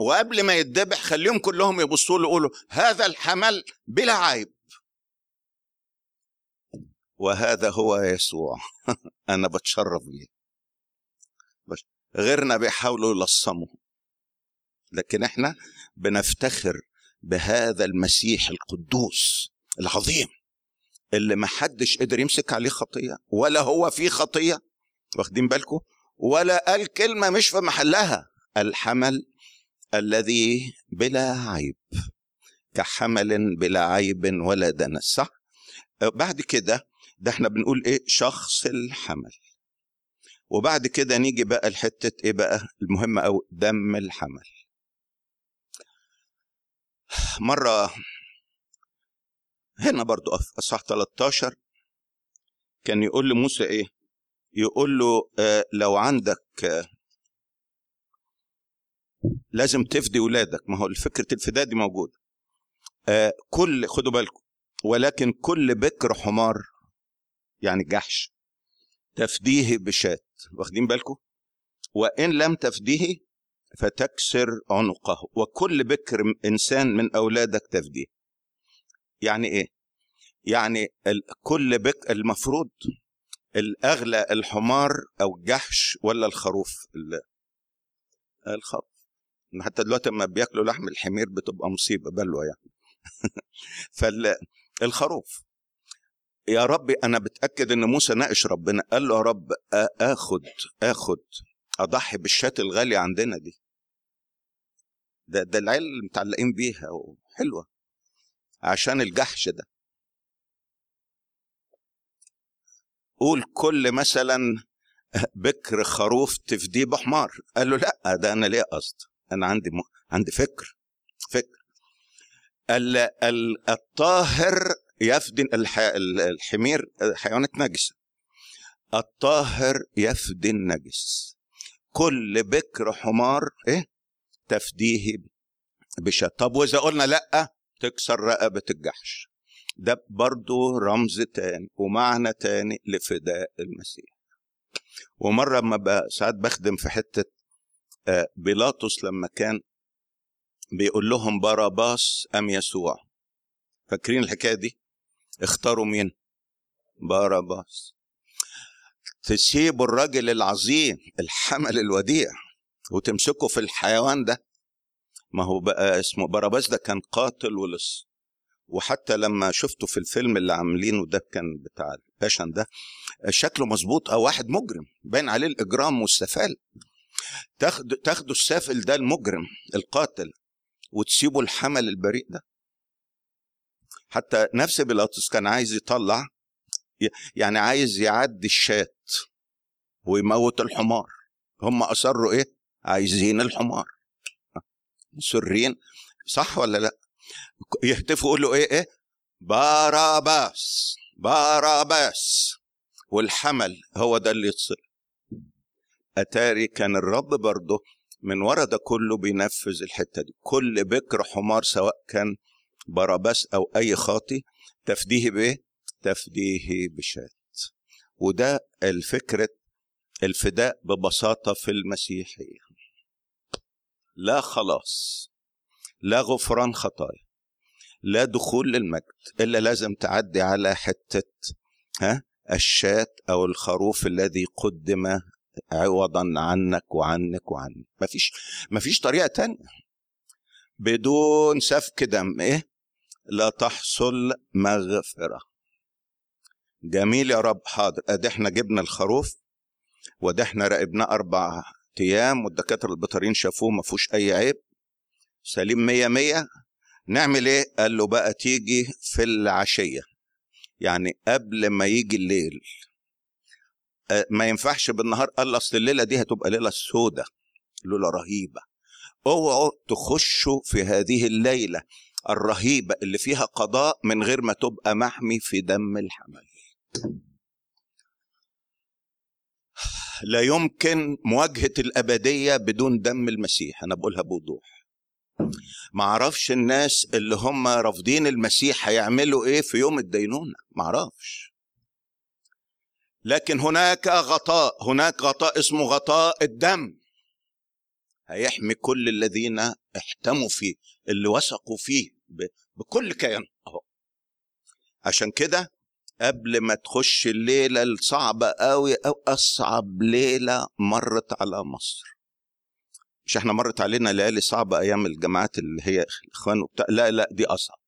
وقبل ما يتذبح خليهم كلهم يبصوا له يقولوا هذا الحمل بلا عيب. وهذا هو يسوع. أنا بتشرف بيه. غيرنا بيحاولوا يلصموا. لكن إحنا بنفتخر بهذا المسيح القدوس العظيم اللي ما حدش قدر يمسك عليه خطية ولا هو فيه خطية واخدين بالكم؟ ولا قال كلمة مش في محلها. الحمل الذي بلا عيب كحمل بلا عيب ولا دنس صح؟ بعد كده ده إحنا بنقول إيه؟ شخص الحمل. وبعد كده نيجي بقى الحتة إيه بقى المهمة أو دم الحمل. مرة هنا برضو أصحاح 13 كان يقول لموسى إيه؟ يقول له آه لو عندك آه لازم تفدي ولادك. ما هو فكرة الفداء دي موجودة. آه كل خدوا بالكم ولكن كل بكر حمار يعني جحش تفديه بشات واخدين بالكم؟ وإن لم تفديه فتكسر عنقه وكل بكر إنسان من أولادك تفديه. يعني إيه؟ يعني كل بك المفروض الأغلى الحمار أو الجحش ولا الخروف؟ ال- الخروف. حتى دلوقتي لما بياكلوا لحم الحمير بتبقى مصيبة بلوى يعني. فالخروف يا ربي أنا بتأكد إن موسى ناقش ربنا. قال له يا رب آخد آخد. أضحي بالشاة الغالية عندنا دي. ده ده العيال اللي متعلقين بيها. وحلوة عشان الجحش ده. قول كل مثلا بكر خروف تفديه بحمار. قال له لأ ده أنا ليه قصد. أنا عندي م... عندي فكر. فكر. ال... ال... الطاهر ال- الحمير حيوانات نجسة الطاهر يفدي النجس. كل بكر حمار إيه؟ تفديه بشا طب وإذا قلنا لأ تكسر رقبة الجحش. ده برضو رمز تاني ومعنى تاني لفداء المسيح. ومرة ما ساعات بخدم في حتة آه، بيلاطس لما كان بيقول لهم باراباس أم يسوع. فاكرين الحكاية دي؟ اختاروا مين؟ باراباس. تسيبوا الراجل العظيم الحمل الوديع وتمسكوا في الحيوان ده. ما هو بقى اسمه باراباس ده كان قاتل ولص. وحتى لما شفته في الفيلم اللي عاملينه ده كان بتاع ال Passion ده شكله مظبوط أو واحد مجرم. باين عليه الإجرام والسفالة تاخد تاخدوا السافل ده المجرم القاتل وتسيبوا الحمل البريء ده. حتى نفس بيلاطس كان عايز يطلع يعني عايز يعدي الشات ويموت الحمار. هم أصروا إيه؟ عايزين الحمار. مسرين صح ولا لأ؟ يهتفوا يقولوا إيه إيه؟ باراباس باراباس. والحمل هو ده اللي يتصل. أتاري كان الرب برضه من ورا ده كله بينفذ الحتة دي. كل بكر حمار سواء كان باراباس أو أي خاطي تفديه بإيه؟ تفديه بشات. وده الفكرة الفداء ببساطة في المسيحية. لا خلاص لا غفران خطايا لا دخول للمجد إلا لازم تعدي على حتة ها الشاة أو الخروف الذي قدم عوضا عنك وعنك وعني مفيش مفيش طريقة تانية. بدون سفك دم إيه؟ لا تحصل مغفرة. جميل يا رب حاضر. ادي إحنا جبنا الخروف وده إحنا راقبناه أربع أيام والدكاترة البيطريين شافوه ما فيهوش أي عيب. سليم مية مية. نعمل إيه؟ قال له بقى تيجي في العشية. يعني قبل ما يجي الليل. ما ينفعش بالنهار. قال أصل الليلة دي هتبقى ليلة سودة ليلة رهيبة. أوعوا تخشوا في هذه الليلة. الرهيبه اللي فيها قضاء من غير ما تبقى محمي في دم الحمل. لا يمكن مواجهة الأبدية بدون دم المسيح. أنا بقولها بوضوح. ما أعرفش الناس اللي هم رافضين المسيح هيعملوا إيه في يوم الدينونة. ما أعرفش لكن هناك غطاء هناك غطاء اسمه غطاء الدم. هيحمي كل الذين احتموا فيه. اللي وثقوا فيه بكل كيان أهو. عشان كده قبل ما تخش الليلة الصعبة قوي أو أصعب ليلة مرت على مصر. مش إحنا مرت علينا ليالي صعبة أيام الجماعات اللي هي إخوان وبتاع. لا لا دي أصعب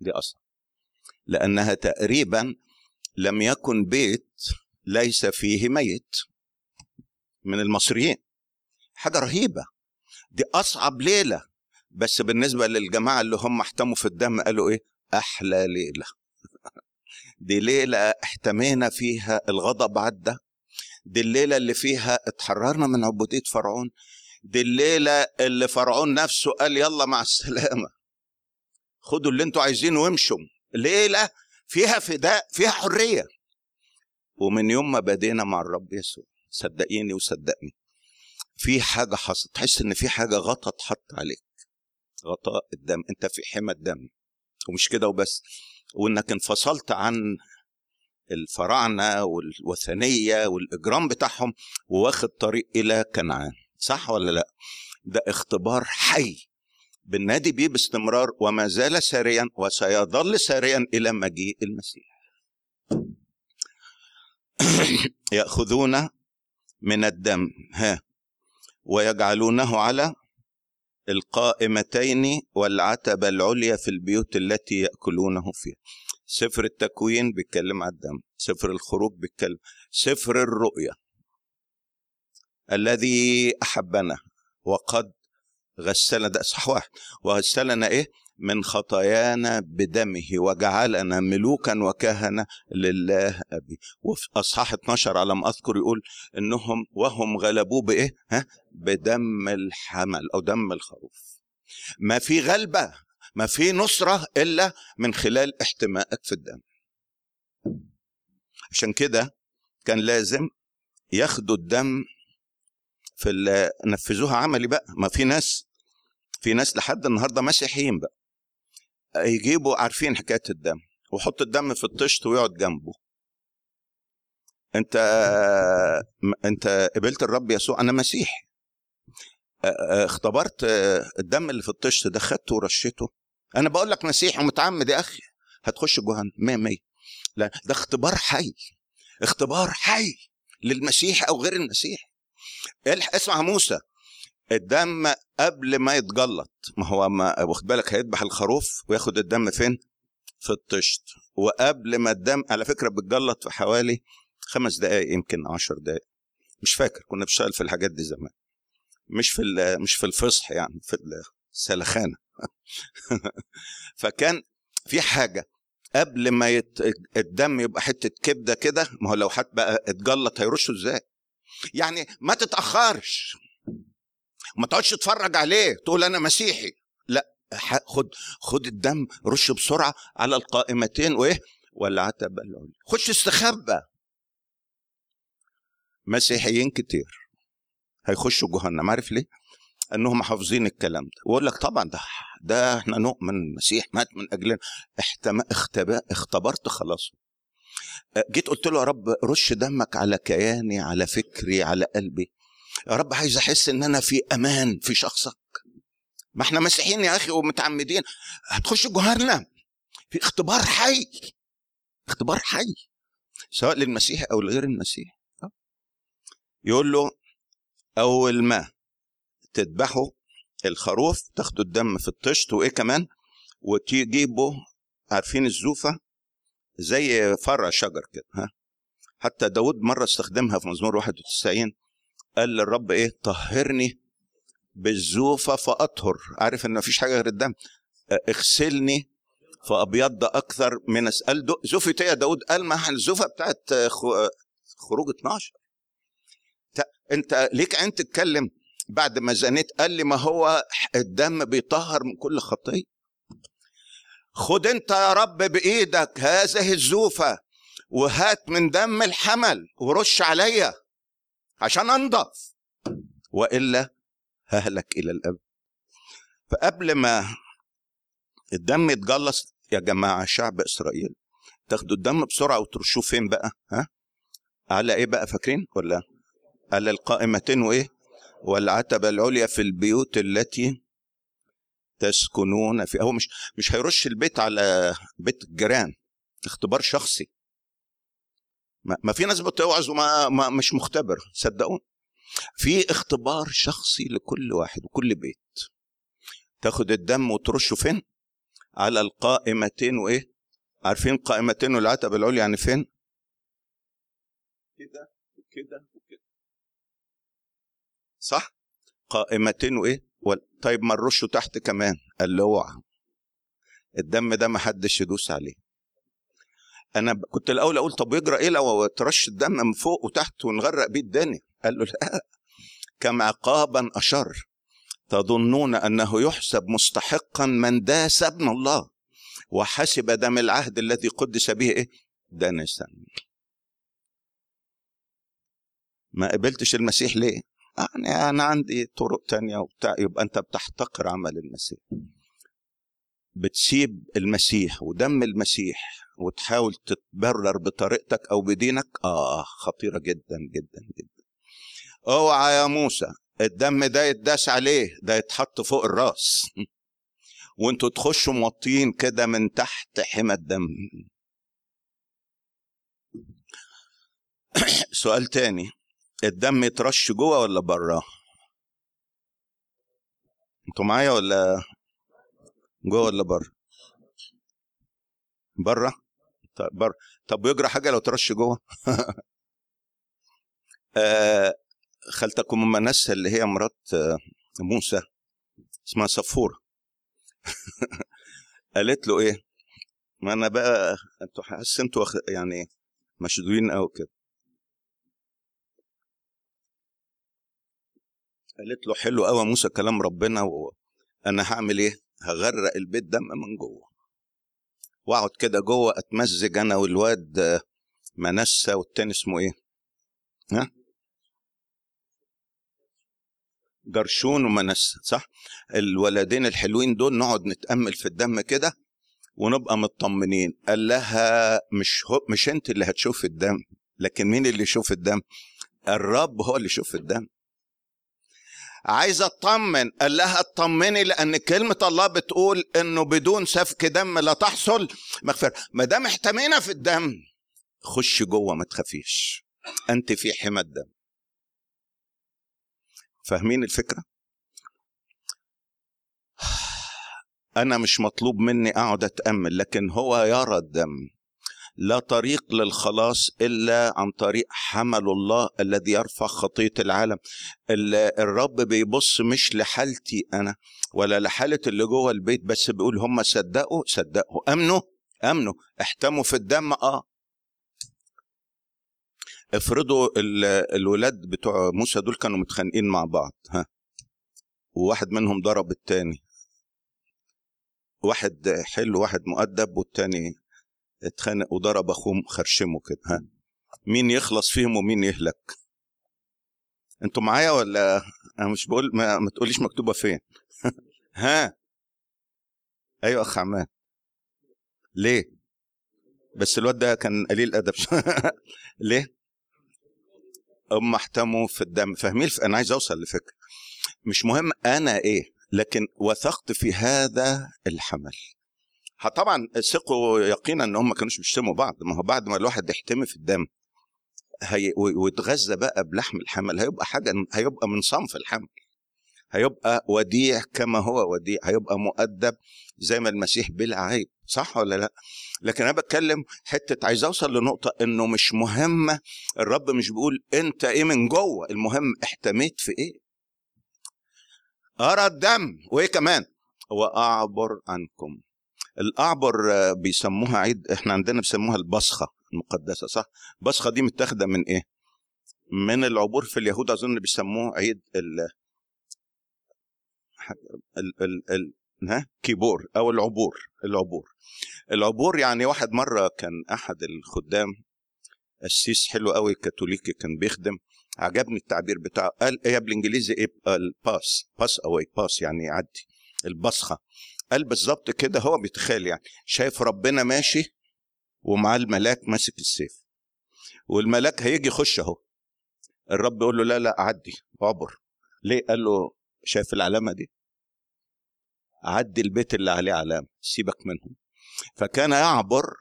دي أصعب. لأنها تقريبا لم يكن بيت ليس فيه ميت من المصريين. حاجة رهيبة. دي أصعب ليلة بس بالنسبة للجماعة اللي هم احتموا في الدم قالوا إيه؟ أحلى ليلة. دي ليلة احتمينا فيها الغضب عدى. دي الليلة اللي فيها اتحررنا من عبودية فرعون. دي الليلة اللي فرعون نفسه قال يلا مع السلامة. خدوا اللي أنتوا عايزينه وامشوا. ليلة فيها فداء فيها حرية. ومن يوم ما بدينا مع الرب يسوع صدقيني وصدقني في حاجة حصلت. تحس إن في حاجة غطا اتحط عليك. غطاء الدم أنت في حمى الدم ومش كده وبس. وإنك انفصلت عن الفراعنة والوثنية والإجرام بتاعهم وواخد طريق إلى كنعان. صح ولا لأ؟ ده اختبار حي. بالنادي بيه باستمرار وما زال ساريا وسيظل ساريا إلى مجيء المسيح. يأخذون من الدم ها ويجعلونه على القائمتين والعتبة العليا في البيوت التي يأكلونه فيها. سفر التكوين بيتكلم على الدم سفر الخروج بيتكلم سفر الرؤيا الذي أحبنا وقد غسلنا. ده صح واحد. وغسلنا إيه؟ من خطايانا بدمه وجعلنا ملوكا وكهنة لله أبي. وفي أصحاح 12 على ما أذكر يقول إنهم وهم غلبوه بإيه؟ ها؟ بدم الحمل أو دم الخروف. ما في غلبة ما في نصرة إلا من خلال احتمائك في الدم. عشان كده كان لازم ياخدوا الدم في نفذوها عملي بقى. ما في ناس في ناس لحد النهارده مسيحيين بقى. يجيبوا عارفين حكاية الدم وحط الدم في الطشت ويقعد جنبه. انت انت قبلت الرب يسوع أنا مسيحي. اختبرت الدم اللي في الطشت ده خدته ورشيته. أنا بقول لك مسيحي ومتعمد يا أخي. هتخش جهنم. 100 100 لا ده اختبار حي. اختبار حي للمسيح أو غير المسيح اسمع موسى. الدم قبل ما يتجلط. ما هو ما واخد بالك هيذبح الخروف وياخد الدم فين؟ في الطشت. وقبل ما الدم على فكرة بتجلط في حوالي خمس دقائق يمكن عشر دقائق مش فاكر كنا بنشتغل في الحاجات دي زمان. مش في مش في الفصح يعني في السلخانه فكان في حاجة قبل ما يت... الدم يبقى حتة كبدة كده ما هو لو حد بقى اتجلط هيرشه إزاي؟ يعني ما تتأخرش. ما تقعدش تتفرج عليه تقول أنا مسيحي. لا خد خد الدم رش بسرعة على القائمتين وإيه؟ والعتبة العليا خش استخبى. مسيحيين كتير هيخشوا جهنم. عارف ليه؟ إنهم حافظين الكلام ده. ويقول لك طبعا ده ده إحنا نؤمن المسيح مات من أجلنا. احتم... اختب... اختبرت خلاص. جيت قلت له يا رب رش دمك على كياني على فكري على قلبي. يا رب عايز أحس إن أنا في أمان في شخصك. ما إحنا مسيحيين يا أخي ومتعمدين. هتخش جهنم في اختبار حي. اختبار حي. سواء للمسيح أو لغير المسيح. يقول له أول ما تذبحوا الخروف تاخدوا الدم في الطشت وإيه كمان؟ وتجيبوا عارفين الزوفة؟ زي فرع شجر كده ها؟ حتى داود مرة استخدمها في مزمور 91 قال للرب إيه؟ طهرني بالزوفة فأطهر. عارف إن مفيش حاجة غير الدم. اغسلني فأبيض أكثر من أسأل زوفة إيه يا داود. قال ما الزوفة بتاعت خروج 12 أنت ليك عين تتكلم. بعد ما زنيت قال لي ما هو الدم بيطهر من كل خطية. خد أنت يا رب بإيدك هذه الزوفة وهات من دم الحمل ورش عليا. عشان أنضف. وإلا ههلك إلى الابد فقبل ما الدم يتجلص يا جماعة شعب إسرائيل تاخدوا الدم بسرعة وترشوه فين بقى؟ ها؟ على إيه بقى فاكرين ولا؟ على القائمتين وإيه؟ والعتبة العليا في البيوت التي تسكنون في هو مش مش هيرش البيت على بيت الجيران اختبار شخصي. ما, في ناس بتوعظ وما ما مش مختبر صدقون في اختبار شخصي لكل واحد وكل بيت. تاخد الدم وترشه فين؟ على القائمتين وإيه؟ عارفين قائمتين والعتبة العليا يعني فين؟ كده وكده وكده. صح؟ قائمتين وإيه؟ طيب ما نرشه تحت كمان اوعى الدم ده ما حدش يدوس عليه. أنا كنت الأول أقول طب يجرى إيه لو ترش الدم من فوق وتحت ونغرق بيه الدنيا. قال له لا كم عقابا أشر تظنون أنه يحسب مستحقا من داس ابن الله. وحسب دم العهد الذي قدس به إيه؟ دنسا. ما قبلتش المسيح ليه؟ يعني أنا عندي طرق تانية وبتاع يبقى أنت بتحتقر عمل المسيح. بتسيب المسيح ودم المسيح وتحاول تتبرر بطريقتك أو بدينك؟ آه خطيرة جدا جدا جدا. أوعى يا موسى الدم ده يتداس عليه ده يتحط فوق الراس. وانتوا تخشوا موطيين كده من تحت حمى الدم. سؤال تاني الدم يترش جوه ولا بره أنتوا معايا ولا جوه ولا بره؟ بره؟ طب بره. طب ويجرى حاجة لو ترش جوه؟ آه خالتكم ام منس اللي هي مرات موسى اسمها صفورة. قالت له إيه؟ ما أنا بقى أنتوا حاسس أنتوا يعني مشدودين قوي كده. قالت له حلو قوي موسى كلام ربنا وأنا هعمل إيه؟ هغرق البيت دم من جوه. واقعد كده جوه اتمزج أنا والواد منسى والتاني اسمه إيه؟ ها؟ جرشون ومنسى صح؟ الولدين الحلوين دول نقعد نتأمل في الدم كده ونبقى مطمنين. قال لها مش هو مش انت اللي هتشوف الدم لكن مين اللي يشوف الدم؟ الرب هو اللي يشوف الدم. عايز اطمن قال لها اطمني لأن كلمة الله بتقول إنه بدون سفك دم لا تحصل مغفرة. ما دام احتمينا في الدم خش جوه ما تخافيش. أنت في حمى الدم. فاهمين الفكرة؟ أنا مش مطلوب مني أقعد أتأمل لكن هو يرى الدم. لا طريق للخلاص إلا عن طريق حمل الله الذي يرفع خطية العالم. الرب بيبص مش لحالتي أنا ولا لحالة اللي جوه البيت بس بيقول هم صدقوا صدقوا. أمنوا أمنوا. احتموا في الدم آه. افرضوا الولاد بتوع موسى دول كانوا متخانقين مع بعض ها. وواحد منهم ضرب التاني. واحد حلو واحد مؤدب والتاني اتخانق وضرب اخوه خرشمه كده ها. مين يخلص فيهم ومين يهلك؟ أنتوا معايا ولا أنا مش بقول ما, ما تقوليش مكتوبة فين؟ ها. أيوه أخ عماد. ليه؟ بس الواد ده كان قليل ادب ليه؟ هم احتموا في الدم. فاهمين؟ أنا عايز أوصل لفكرة. مش مهم أنا إيه لكن وثقت في هذا الحمل. طبعا ثقوا يقينا إن هم ما كانوش بيشتموا بعض. ما هو بعد ما الواحد يحتمي في الدم هي ويتغذى بقى بلحم الحمل هيبقى حاجة هيبقى من صنف الحمل. هيبقى وديع كما هو وديع هيبقى مؤدب زي ما المسيح بلا عيب صح ولا لأ؟ لكن أنا بتكلم حتة عايز أوصل لنقطة إنه مش مهمه الرب مش بيقول أنت إيه من جوه المهم احتميت في إيه؟ أرى الدم. وإيه كمان؟ وأعبر عنكم. الأعبر آه، بيسموها عيد إحنا عندنا بيسموها البصخة المقدسة صح؟ البصخة دي متاخدة من إيه؟ من العبور في اليهود أظن بيسموه عيد ال ال ال ال ها؟ كيبور أو العبور العبور. العبور يعني واحد مرة كان أحد الخدام قسيس حلو قوي كاثوليكي كان بيخدم عجبني التعبير بتاعه قال إيه بالإنجليزي إيه؟ ال pass pass away pass يعني يعدي البصخة. قال بالظبط كده هو بيتخيل يعني. شايف ربنا ماشي ومعاه الملاك ماسك السيف. والملاك هيجي يخش اهو. الرب يقول له لا لا عدي أعبر. ليه؟ قال له شايف العلامة دي؟ عدي البيت اللي عليه علامة سيبك منهم. فكان يعبر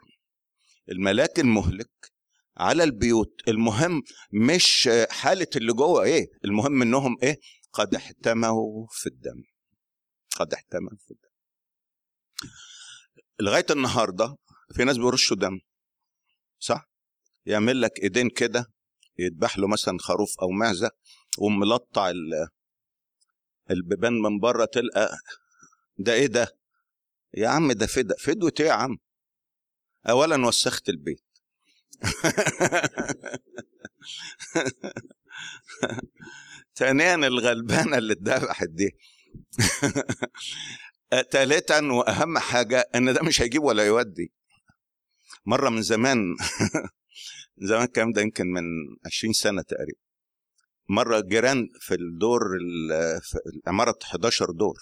الملاك المهلك على البيوت. المهم مش حالة اللي جوه إيه المهم إنهم إيه؟ قد احتموا في الدم. قد احتموا في الدم. لغاية النهارده في ناس بيرشوا دم صح؟ يعمل لك ايدين كده يذبح له مثلا خروف أو معزه وملطع ال- البيبان من بره تلقى ده إيه ده؟ يا عم ده فدا فدوة إيه يا عم؟ اولا وسخت البيت. ثانيا الغلبانة اللي اتذبحت دي. ثالثا وأهم حاجة إن ده مش هيجيب ولا يودي. مرة من زمان زمان الكلام ده؟ يمكن من 20 سنة تقريبا. مرة جيران في الدور ال- في العمارة 11 دور.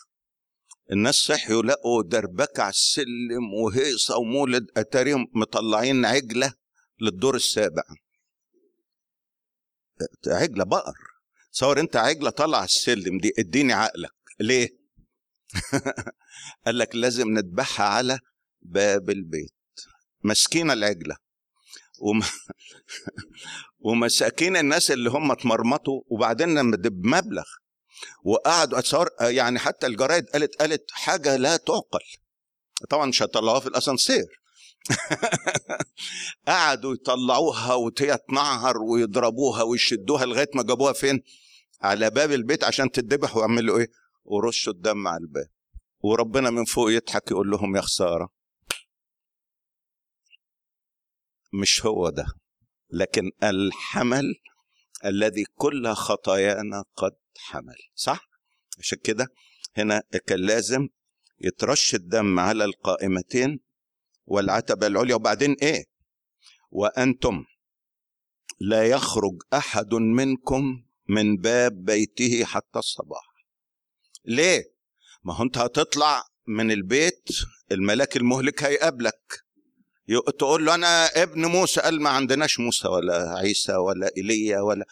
الناس صحيوا لقوا دربكة على السلم وهيصة ومولد أتاريهم مطلعين عجلة للدور السابع. عجلة بقر. تصور أنت عجلة طالعة السلم دي اديني عقلك. ليه؟ قال لك لازم نذبحها على باب البيت. مسكينه العجلة. وم... ومساكين الناس اللي هم اتمرمطوا وبعدين بمبلغ وقعدوا اتصور يعني حتى الجرايد قالت قالت حاجة لا تعقل. طبعا مش هيطلعوها في الأسانسير. قعدوا يطلعوها وهي تنعر ويضربوها ويشدوها لغاية ما جابوها فين؟ على باب البيت عشان تتذبح ويعملوا إيه؟ ورشوا الدم على الباب. وربنا من فوق يضحك يقول لهم يا خسارة. مش هو ده لكن الحمل الذي كل خطايانا قد حمل صح؟ عشان كده هنا كان لازم يترش الدم على القائمتين والعتبة العليا وبعدين إيه؟ وأنتم لا يخرج أحد منكم من باب بيته حتى الصباح. ليه؟ ما هو انت هتطلع من البيت الملاك المهلك هيقابلك. يق- تقول له أنا ابن موسى قال ما عندناش موسى ولا عيسى ولا إيليا ولا.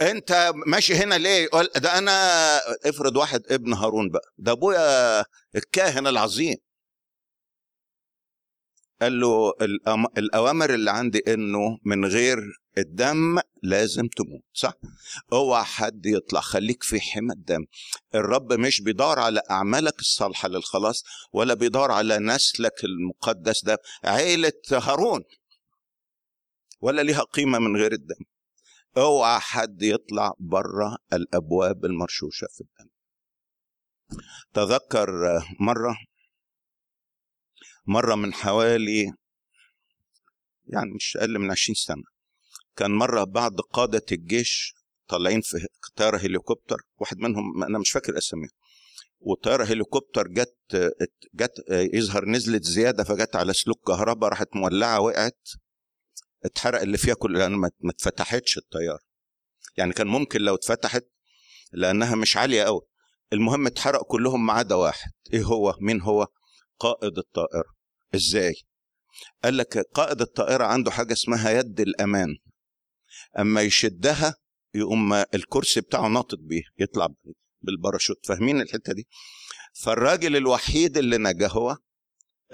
أنت ماشي هنا ليه؟ يقول ده أنا افرض واحد ابن هارون بقى ده أبويا الكاهن العظيم. قال له. الأوامر اللي عندي إنه من غير الدم لازم تموت صح؟ أوعى حد يطلع خليك في حمى الدم. الرب مش بيدور على أعمالك الصالحة للخلاص ولا بيدور على نسلك المقدس ده عيلة هارون ولا ليها قيمة من غير الدم. أوعى حد يطلع بره الأبواب المرشوشة في الدم. تذكر مرة مرة من حوالي يعني مش أقل من 20 سنة كان مرة بعض قادة الجيش طالعين في طيارة هليكوبتر واحد منهم أنا مش فاكر أساميهم وطيارة هليكوبتر جت جت يظهر نزلت زيادة فجت على سلوك كهرباء راحت مولعة وقعت اتحرق اللي فيها كل لأن ما اتفتحتش الطيارة. يعني كان ممكن لو اتفتحت لأنها مش عالية قوي المهم اتحرق كلهم ما عدا واحد إيه هو؟ مين هو؟ قائد الطائرة. إزاي؟ قال لك قائد الطائرة عنده حاجة اسمها يد الأمان. أما يشدها يقوم الكرسي بتاعه ناطط بيه يطلع بالباراشوت. فاهمين الحتة دي؟ فالراجل الوحيد اللي نجا هو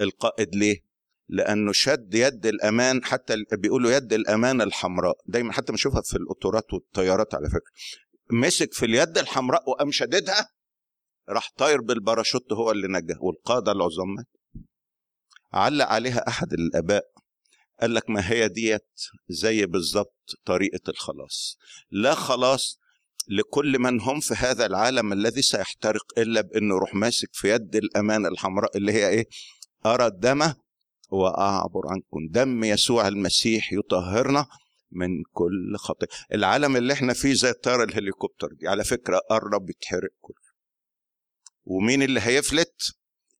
القائد ليه؟ لأنه شد يد الأمان حتى بيقولوا يد الأمان الحمراء. دايما حتى بنشوفها في القطارات والطيارات على فكرة. مسك في اليد الحمراء وقام شددها راح طاير بالباراشوت هو اللي نجا والقادة العظماء علق عليها أحد الآباء قال لك ما هي ديت زي بالظبط طريقة الخلاص. لا خلاص لكل من هم في هذا العالم الذي سيحترق إلا بإنه يروح ماسك في يد الأمان الحمراء اللي هي إيه؟ أرى الدم وأعبر عنكم دم يسوع المسيح يطهرنا من كل خطيئة. العالم اللي إحنا فيه زي الطيارة الهليكوبتر دي على فكرة قرب يتحرق كله. ومين اللي هيفلت؟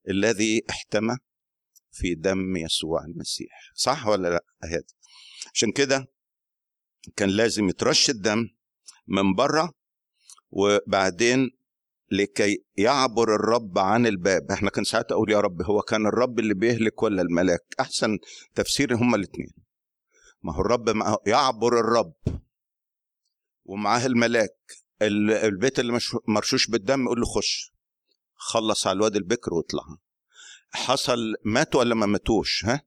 الذي احتمى في دم يسوع المسيح. صح ولا لا اهي. عشان كده كان لازم يترش الدم من بره وبعدين لكي يعبر الرب عن الباب. إحنا كان ساعات أقول يا رب هو كان الرب اللي بيهلك ولا الملاك؟ أحسن تفسير هما الاثنين ما هو الرب معه يعبر الرب ومعاه الملاك. ال- البيت اللي مرشوش بالدم يقول له خش خلص على الواد البكر واطلع. حصل ماتوا ولا ما ماتوش ها؟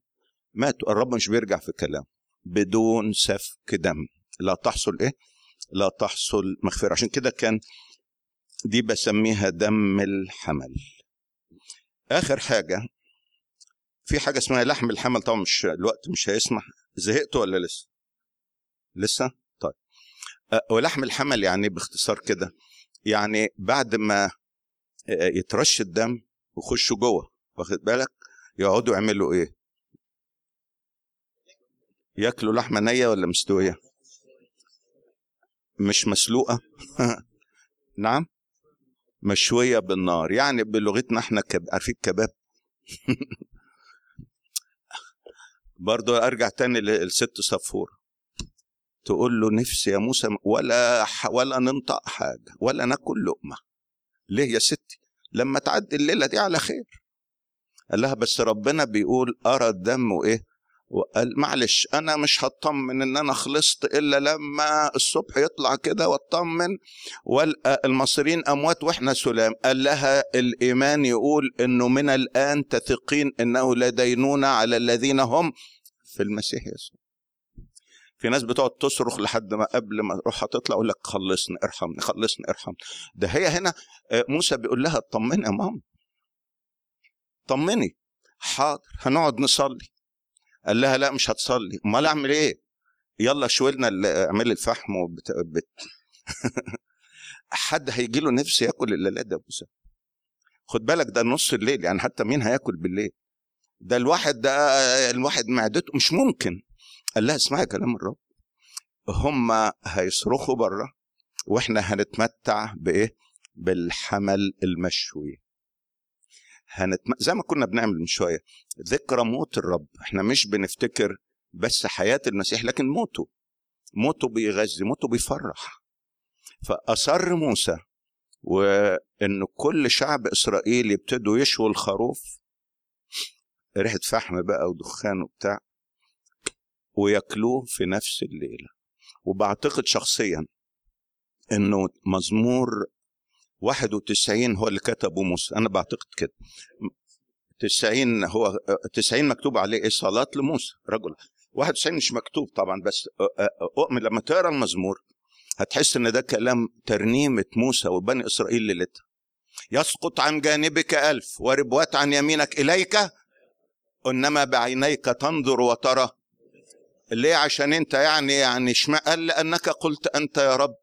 ماتوا الرب مش بيرجع في كلام بدون سفك دم. لا تحصل إيه؟ لا تحصل مغفرة. عشان كده كان دي بسميها دم الحمل. آخر حاجة في حاجة اسمها لحم الحمل. طبعا مش الوقت مش هيسمح. زهقتوا ولا لسه؟ لسه؟ طيب. أه، ولحم الحمل يعني باختصار كده يعني بعد ما أه، يترش الدم ويخشوا جوه واخد بالك؟ يقعدوا يعملوا إيه؟ ياكلوا لحمة نية ولا مستوية؟ مش مسلوقة؟ نعم. مشوية بالنار. يعني بلغتنا إحنا كب... عارفين كباب؟ برضو أرجع تاني للست صفور. تقول له نفسي يا موسى ولا. ولا ننطق حاجة ولا ناكل لقمة. ليه يا ستي؟ لما تعدي الليلة دي على خير. قال لها بس ربنا بيقول أرى الدم وايه وقال معلش أنا مش هطمن إن أنا خلصت إلا لما الصبح يطلع كده واطمن وألقى المصريين أموات وإحنا سلام. قال لها الإيمان يقول إنه من الآن تثقين إنه لا على الذين هم في المسيح يسوع. في ناس بتقعد تصرخ لحد ما قبل ما روحها تطلع يقول لك خلصني ارحمني خلصني ارحمني. ده هي هنا آه، موسى بيقول لها اطمني يا ماما. طمني. حاضر هنقعد نصلي. قال لها لا مش هتصلي. أمال أعمل إيه؟ يلا شوي لنا ال- اعملي الفحم وبت... بت... حد هيجي له نفس ياكل الا لا ده موسى خد بالك ده نص الليل يعني حتى مين هياكل بالليل؟ ده الواحد ده الواحد معدته مش ممكن. قال لها اسمعي كلام الرب. هم هيصرخوا بره وإحنا هنتمتع بإيه؟ بالحمل المشوي. هنتم... زي ما كنا بنعمل من شوية. ذكرى موت الرب. إحنا مش بنفتكر بس حياة المسيح لكن موته. موته بيغذي موته بيفرح. فأصر موسى وإن كل شعب إسرائيل يبتدوا يشووا الخروف ريحة فحم بقى ودخان وبتاع وياكلوه في نفس الليلة. وبعتقد شخصيا إنه مزمور 91 هو اللي كتبه موسى. أنا بعتقد كده. 90 هو 90 مكتوب عليه إيه؟ صلاة لموسى رجل. 91 مش مكتوب طبعا بس أؤمن. لما تقرأ المزمور هتحس إن ده كلام ترنيمة موسى وبني إسرائيل ليلتها. يسقط عن جانبك ألف وربوات عن يمينك إليك إنما بعينيك تنظر وترى. ليه؟ عشان أنت يعني يعني شما قال لأنك قلت أنت يا رب.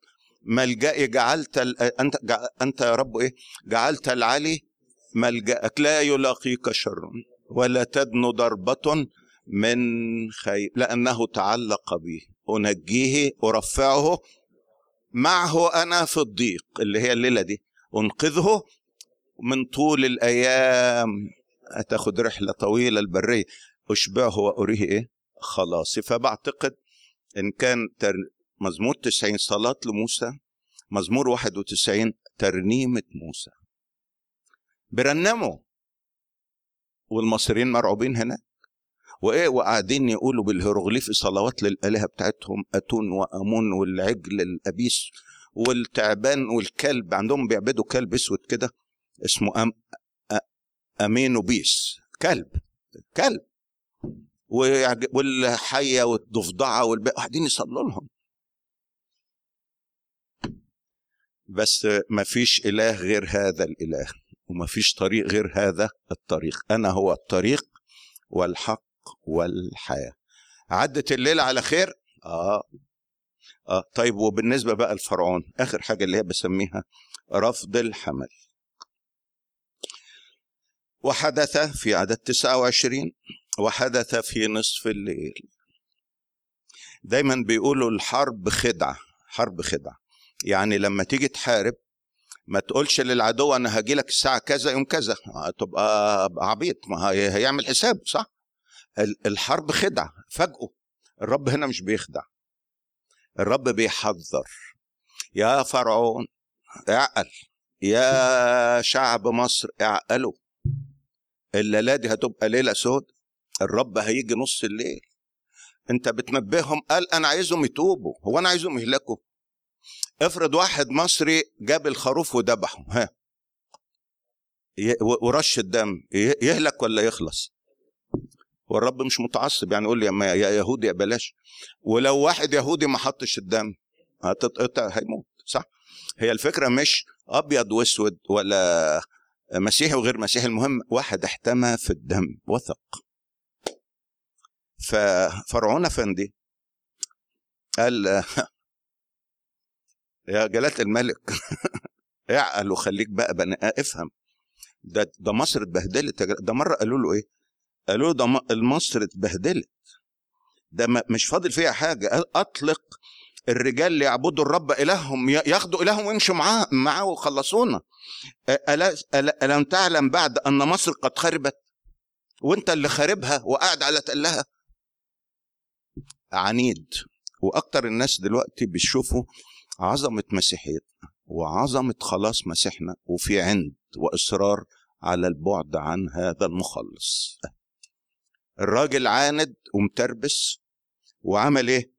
ملجئي جعلت. أنت. أنت يا رب إيه جعلت العلي ملجأك لا يلاقيك شر ولا تدن ضربة من خير لأنه تعلق به أنجيه أرفعه معه أنا في الضيق اللي هي الليلة دي أنقذه من طول الأيام هتاخد رحلة طويلة البرية أشبعه وأريه إيه خلاصي فبعتقد إن كان. مزمور 90 صلاة لموسى مزمور 91 ترنيمة موسى. بيرنموا والمصريين مرعوبين هناك. وإيه وقاعدين يقولوا بالهيروغليفي صلوات للآلهة بتاعتهم آتون وأمون والعجل الأبيس والتعبان والكلب عندهم بيعبدوا كلب أسود كده اسمه أم أمينو كلب كلب. والحية والضفدعة والباقي قاعدين يصلوا لهم. بس ما فيش إله غير هذا الإله وما فيش طريق غير هذا الطريق. أنا هو الطريق والحق والحياة. عدت الليلة على خير؟ آه. آه. طيب وبالنسبة بقى لفرعون آخر حاجة اللي هي بسميها رفض الحمل. وحدث في عدد 29 وحدث في نصف الليل. دايما بيقولوا الحرب خدعة حرب خدعة. يعني لما تيجي تحارب ما تقولش للعدو أنا هاجي لك الساعة كذا يوم كذا. تبقى عبيط ما هي- هيعمل حساب صح؟ ال- الحرب خدعة فاجئه. الرب هنا مش بيخدع. الرب بيحذر. يا فرعون اعقل. يا شعب مصر اعقلوا. الليلة دي هتبقى ليلة سود. الرب هيجي نص الليل. انت بتنبههم قال أنا عايزهم يتوبوا. هو أنا عايزهم يهلكوا. افرض واحد مصري جاب الخروف وذبحه ها. ورش الدم يهلك ولا يخلص؟ والرب مش متعصب يعني يقول لي يا يهودي يا بلاش. ولو واحد يهودي ما حطش الدم هتتقطع هيموت صح؟ هي الفكرة مش أبيض وأسود ولا مسيحي وغير مسيحي المهم واحد احتمى في الدم وثق. ففرعون أفندي قال يا جلالة الملك. اعقل وخليك بقى بني افهم. ده ده مصر اتبهدلت ده مرة قالوا له إيه؟ قالوا له ده مصر اتبهدلت. ده مش فاضل فيها حاجة. أطلق الرجال اللي يعبدوا الرب إلههم ياخدوا إلههم ويمشوا معاه معاه ويخلصونا. ألا ألم تعلم بعد أن مصر قد خربت؟ وأنت اللي خاربها وقاعد على تلها عنيد. وأكتر الناس دلوقتي بيشوفوا عظمة مسيحيتنا وعظمة خلاص مسيحنا وفي عند وإصرار على البعد عن هذا المخلص. الراجل عاند ومتربس وعمل إيه؟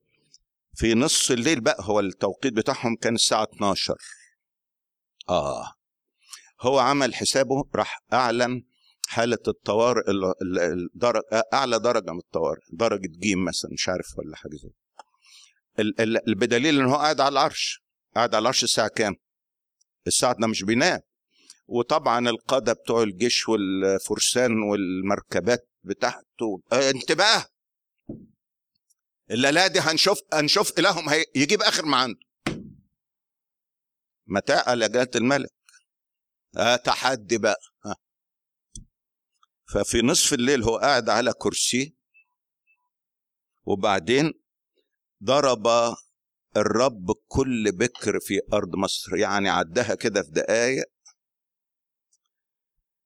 في نص الليل بقى هو التوقيت بتاعهم كان الساعة 12 آه. هو عمل حسابه راح أعلن حالة الطوارئ أعلى درجة من الطوارئ درجة جيم مثلا مش عارف ولا حاجة زي بدليل ان هو قاعد على العرش قاعد على العرش الساعة كام؟ الساعة ده مش بينام وطبعا القادة بتوع الجيش والفرسان والمركبات بتاعته آه انتباه! الليلة دي هنشوف هنشوف إلههم هي يجيب آخر ما عنده متاع جلالة الملك. آه تحدي بقى. ها. ففي نصف الليل هو قاعد على كرسي. وبعدين ضرب الرب كل بكر في أرض مصر يعني عدها كده في دقايق.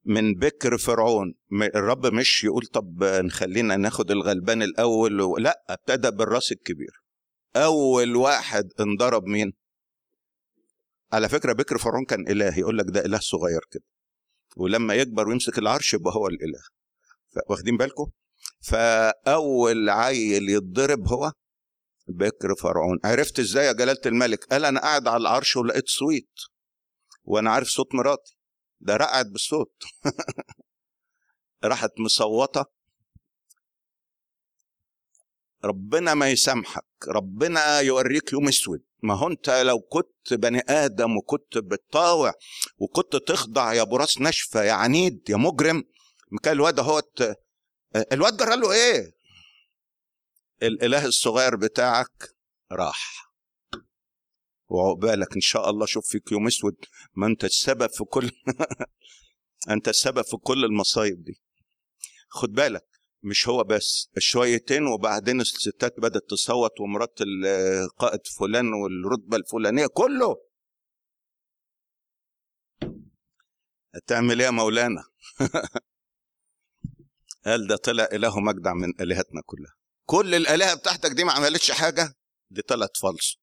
من بكر فرعون الرب مش يقول طب نخلينا ناخد الغلبان الأول و... لا ابتدى بالرأس الكبير. أول واحد انضرب مين؟ على فكرة بكر فرعون كان إله يقول لك ده إله صغير كده. ولما يكبر ويمسك العرش يبقى هو الإله. واخدين بالكم؟ فأول عيل يتضرب هو بكر فرعون. عرفت إزاي يا جلالة الملك؟ قال أنا قاعد على العرش ولقيت صويت. وأنا عارف صوت مراتي. ده رقعت بالصوت. راحت مصوتة. ربنا ما يسامحك. ربنا يوريك يوم أسود. ما هو أنت لو كنت بني آدم وكنت بتطاوع وكنت تخضع يا أبو راس ناشفه يا عنيد يا مجرم كان الواد أهوت الواد جرى له إيه؟ الإله الصغير بتاعك راح. وعقبالك إن شاء الله شوف فيك يوم أسود ما أنت السبب في كل أنت السبب في كل المصايب دي. خد بالك مش هو بس شويتين وبعدين الستات بدأت تصوت ومرات القائد فلان والرتبة الفلانية كله. هتعمل إيه يا مولانا؟ قال ده طلع إله مجدع من آلهتنا كلها. كل الآلهة بتاعتك دي ما عملتش حاجة؟ دي طلعت فالص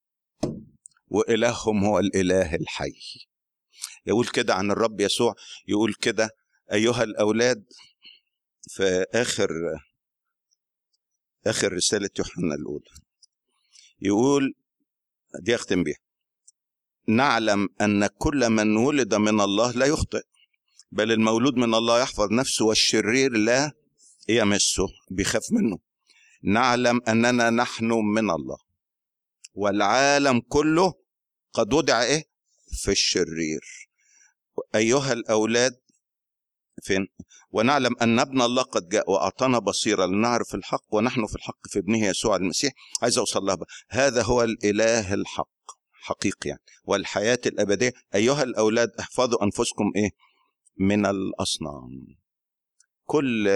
وإلههم هو الإله الحي. يقول كده عن الرب يسوع يقول كده أيها الأولاد في آخر آخر رسالة يوحنا الأولى. يقول دي أختم بيها نعلم أن كل من ولد من الله لا يخطئ بل المولود من الله يحفظ نفسه والشرير لا يمسه بيخاف منه. نعلم أننا نحن من الله. والعالم كله قد وضع إيه؟ في الشرير. أيها الأولاد فين؟ ونعلم أن ابن الله قد جاء وأعطانا بصيرة لنعرف الحق ونحن في الحق في ابنه يسوع المسيح. عايز أوصل لها. هذا هو الإله الحق حقيقي يعني. والحياة الأبدية. أيها الأولاد احفظوا أنفسكم إيه؟ من الأصنام. كل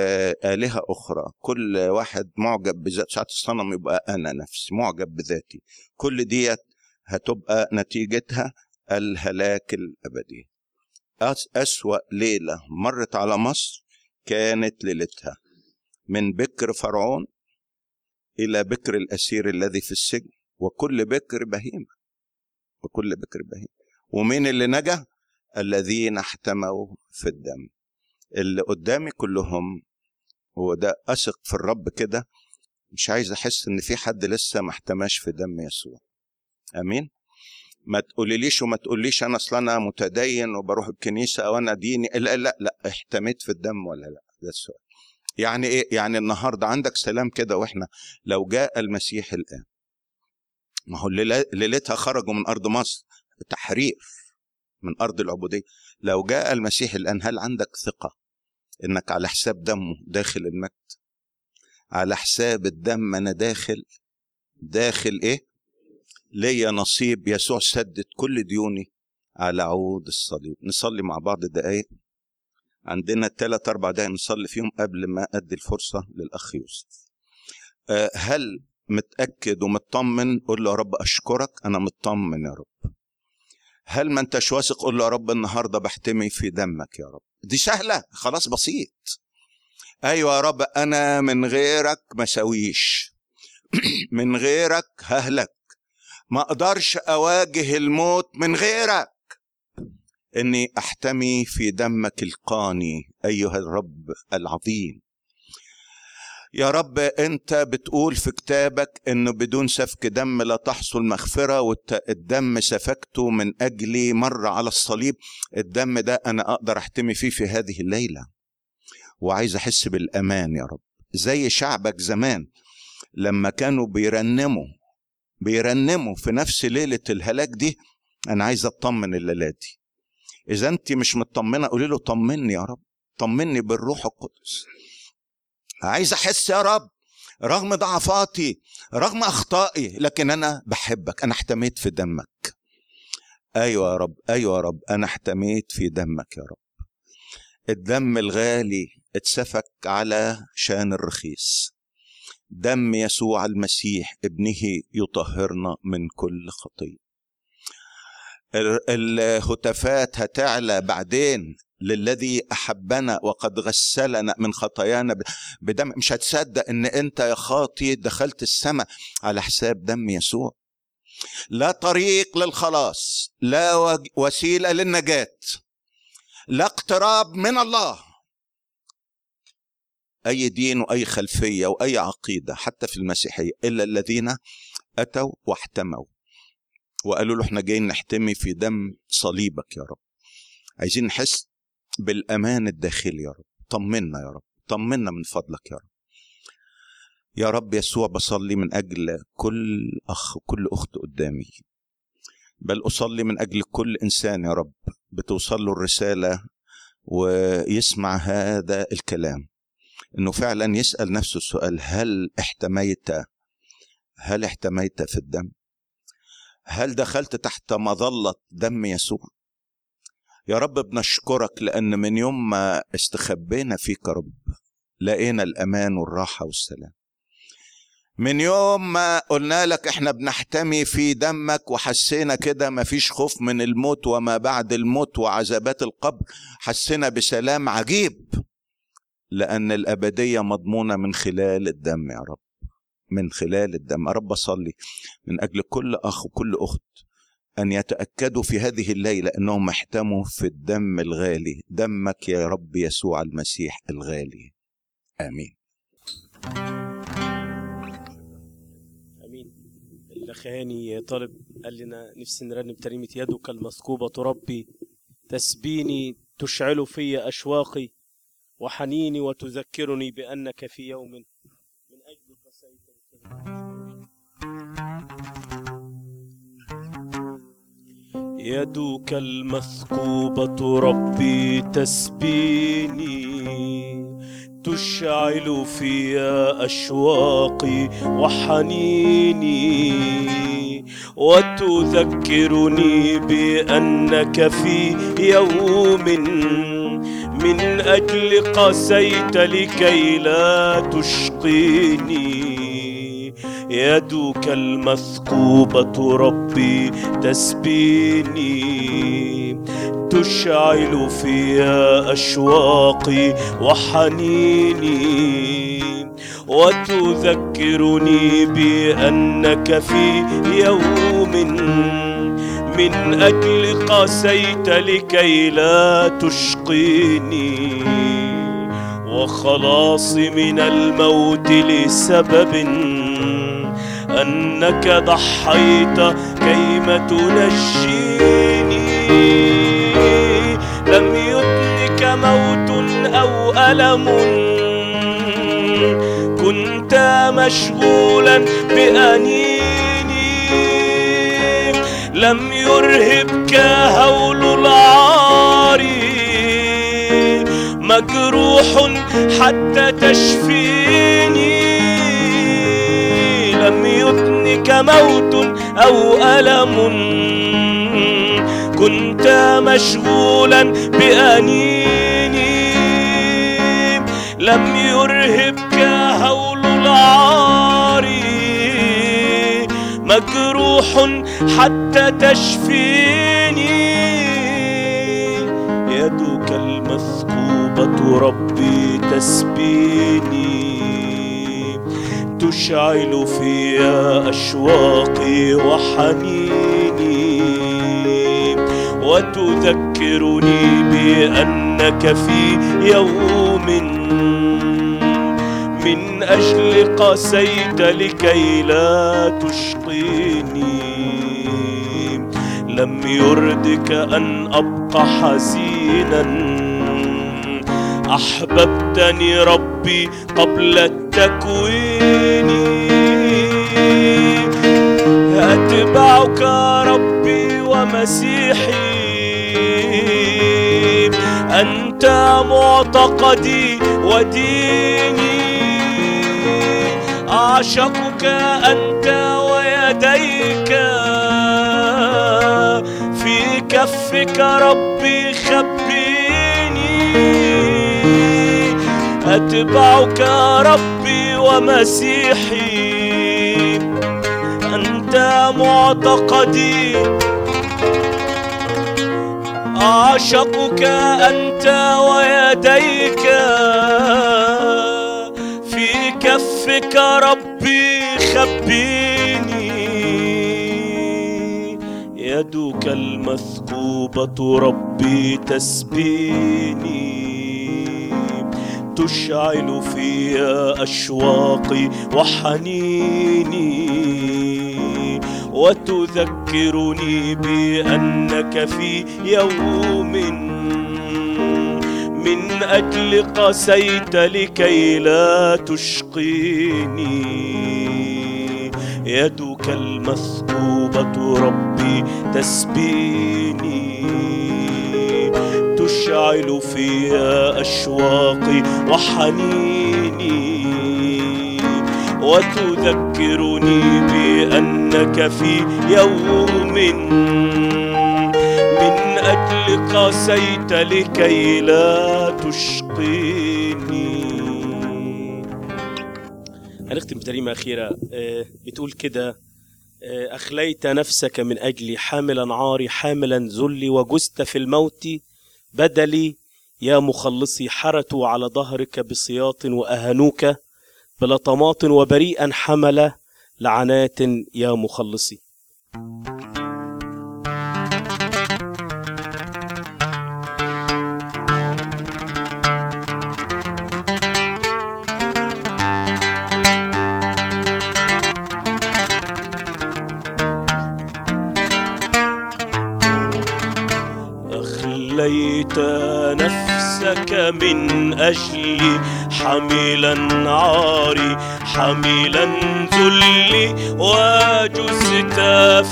آلهة أخرى كل واحد معجب بذات ساعة الصنم يبقى أنا نفسي معجب بذاتي. كل ديت هتبقى نتيجتها الهلاك الأبدي. أس أسوأ ليلة مرت على مصر كانت ليلتها. من بكر فرعون إلى بكر الأسير الذي في السجن وكل بكر بهيمة. وكل بكر بهيمة. ومين اللي نجا؟ الذين احتموا في الدم. اللي قدامي كلهم وده أثق في الرب كده مش عايز أحس إن في حد لسه ما احتماش في دم يسوع. أمين؟ ما تقوليليش وما تقوليش أنا أصل أنا متدين وبروح الكنيسة أو أنا ديني لا لا لا احتميت في الدم ولا لا؟ ده السؤال يعني إيه؟ يعني النهاردة عندك سلام كده وإحنا لو جاء المسيح الآن ما هو ليلتها خرجوا من أرض مصر تحرير من أرض العبودية لو جاء المسيح الآن هل عندك ثقة؟ إنك على حساب دمه داخل المجد. على حساب الدم أنا داخل. داخل إيه؟ ليا نصيب يسوع سدد كل ديوني على عود الصليب. نصلي مع بعض دقايق. عندنا ثلاث أربع دقايق نصلي فيهم قبل ما أدي الفرصة للأخ يوسف. أه، هل متأكد ومطمن؟ قول له يا رب أشكرك. أنا مطمن يا رب. هل ما انتش واثق قول له يا رب النهارده بحتمي في دمك يا رب. دي سهلة خلاص بسيط. أيوه يا رب أنا من غيرك ما سويش. من غيرك ههلك. ما أقدرش أواجه الموت من غيرك. إني أحتمي في دمك القاني أيها الرب العظيم. يا رب انت بتقول في كتابك انه بدون سفك دم لا تحصل مغفرة والدم سفكته من أجلي مرة على الصليب. الدم ده أنا أقدر أحتمي فيه في هذه الليلة. وعايز أحس بالأمان يا رب. زي شعبك زمان لما كانوا بيرنموا بيرنموا في نفس ليلة الهلاك دي أنا عايز أطمن الليلة دي. إذا أنت مش مطمنة قولي له طمني يا رب. طمني بالروح القدس. عايز أحس يا رب رغم ضعفاتي رغم أخطائي لكن أنا بحبك أنا احتميت في دمك. أيوه يا رب أيوه يا رب أنا احتميت في دمك يا رب. الدم الغالي اتسفك على شان الرخيص. دم يسوع المسيح ابنه يطهرنا من كل خطيه ال- الهتافات هتعلى بعدين للذي أحبنا وقد غسلنا من خطايانا بدم. مش هتصدق إن أنت يا خاطي دخلت السماء على حساب دم يسوع. لا طريق للخلاص لا وسيلة للنجاة لا اقتراب من الله. أي دين وأي خلفية وأي عقيدة حتى في المسيحية إلا الذين أتوا واحتموا وقالوا له إحنا جايين نحتمي في دم صليبك يا رب. عايزين نحس بالأمان الداخلي يا رب. طمنا يا رب. طمنا من فضلك يا رب. يا رب يسوع بصلي من أجل كل أخ وكل أخت قدامي. بل أصلي من أجل كل إنسان يا رب. بتوصل له الرسالة ويسمع هذا الكلام. إنه فعلا يسأل نفسه السؤال هل احتميت هل احتميت في الدم؟ هل دخلت تحت مظلة دم يسوع؟ يا رب بنشكرك لأن من يوم ما استخبينا فيك يا رب لقينا الأمان والراحة والسلام. من يوم ما قلنا لك إحنا بنحتمي في دمك وحسينا كده مفيش خوف من الموت وما بعد الموت وعذابات القبر حسينا بسلام عجيب لأن الأبدية مضمونة من خلال الدم يا رب من خلال الدم. يا رب اصلي من أجل كل أخ وكل أخت أن يتأكدوا في هذه الليلة أنهم احتموا في الدم الغالي. دمك يا رب يسوع المسيح الغالي. آمين. الاخ هاني طالب قال لنا نفسي نرنم ترنيمة يدك المثقوبه تربي تسبيني تشعل في أشواقي وحنيني وتذكرني بأنك في يوم يدك المثقوبة ربي تسبيني. تشعل في أشواقي وحنيني. وتذكرني بأنك في يوم من أجل قسيت لكي لا تشقيني. يدك المثقوبة ربي تسبيني. تشعل في أشواقي وحنيني. وتذكرني بأنك في يوم من أجل قسيت لكي لا تشقيني. وخلاصي من الموت لسبب أنك ضحيت كيما تنجيني. لم يدنك موت أو ألم. كنت مشغولا بأنيني. لم يرهبك هول العار. مجروح حتى تشفيني موت أو ألم. كنت مشغولا بأنيني. لم يرهبك هول العار. مجروح حتى تشفيني. يدك المثقوبة ربي تسبيني. تشعل في أشواقي وحنيني وتذكرني بأنك في يوم من أجل قسيت لكي لا تشقيني. لم يردك أن أبقى حزينا أحببتني ربي قبل التكوين أتبعك ربي ومسيحي. أنت معتقدي وديني. أعشقك أنت ويديك. في كفك ربي خبيني أتبعك ربي ومسيحي. أنت معتقدي. أعشقك أنت ويديك. في كفك ربي خبيني. يدك المثقوبة ربي تسبيني. تشعل في أشواقي وحنيني وتذكرني بأنك في يوم من أجل قسيت لكي لا تشقيني. يدك المثقوبة ربي تسبيني. تشعل في أشواقي وحنيني وتذكرني بأنك في يوم من أجل قسيت لكي لا تشقيني. هنختم بتريمة أخيرة. آه، بتقول كده آه، أخليت نفسك من أجلي حاملا عاري حاملا ذلي وجزت في الموت بدلي يا مخلصي حرتوا على ظهرك بسياط وأهنوك بلطمات وبريئا حمل لعنات يا مخلصي. أخليت نفسك من أجلي حميلا عاري حميلا ذلي وجزت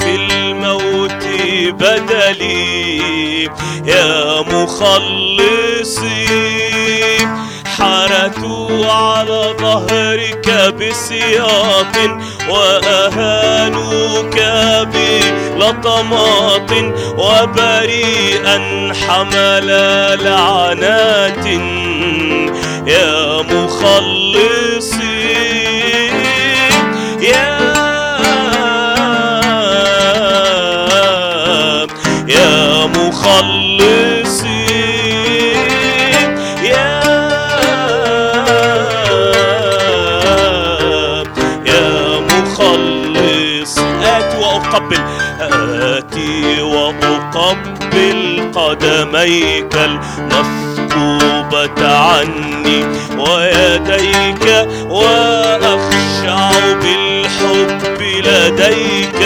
في الموت بدلي يا مخلصي حرتوا على ظهرك بسياط وأهانوك بلطمات وبريئا حمل لعنات يا مخلصي. يا يا مخلصي. آتي وأقبل آتي وأقبل قدميك المثقوبة عني ويديك وأخشع بالحب لديك.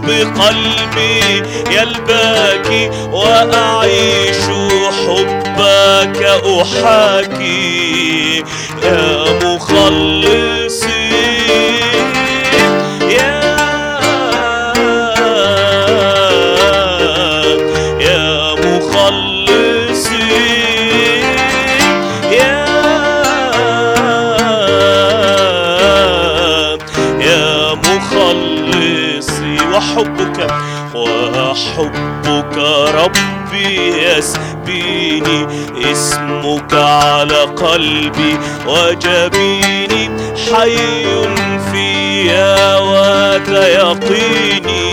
بقلبي يلباك وأعيش حبك أحاكي يا مخلصي وحبك ربي يسبيني اسمك على قلبي وجبيني حي فيا وتيقيني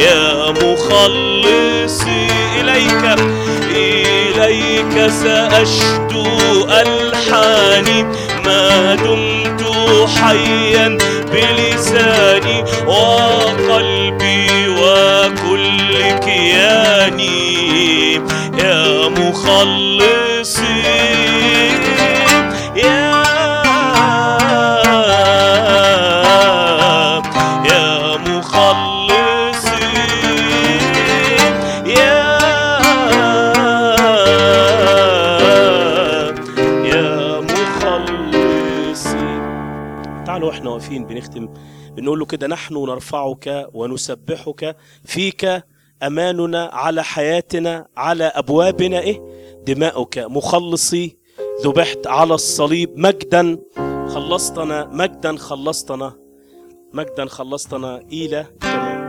يا مخلصي إليك إليك سأشدو ألحاني. ما دمت حيا بلساني وقلبي وكل كياني يا مخلصي. تعالوا إحنا واقفين بنختم بنقول له كده نحن نرفعك ونسبحك فيك أماننا على حياتنا على أبوابنا إيه؟ دماؤك مخلصي. ذبحت على الصليب مجدا خلصتنا مجدا خلصتنا مجدا خلصتنا إلى تمام.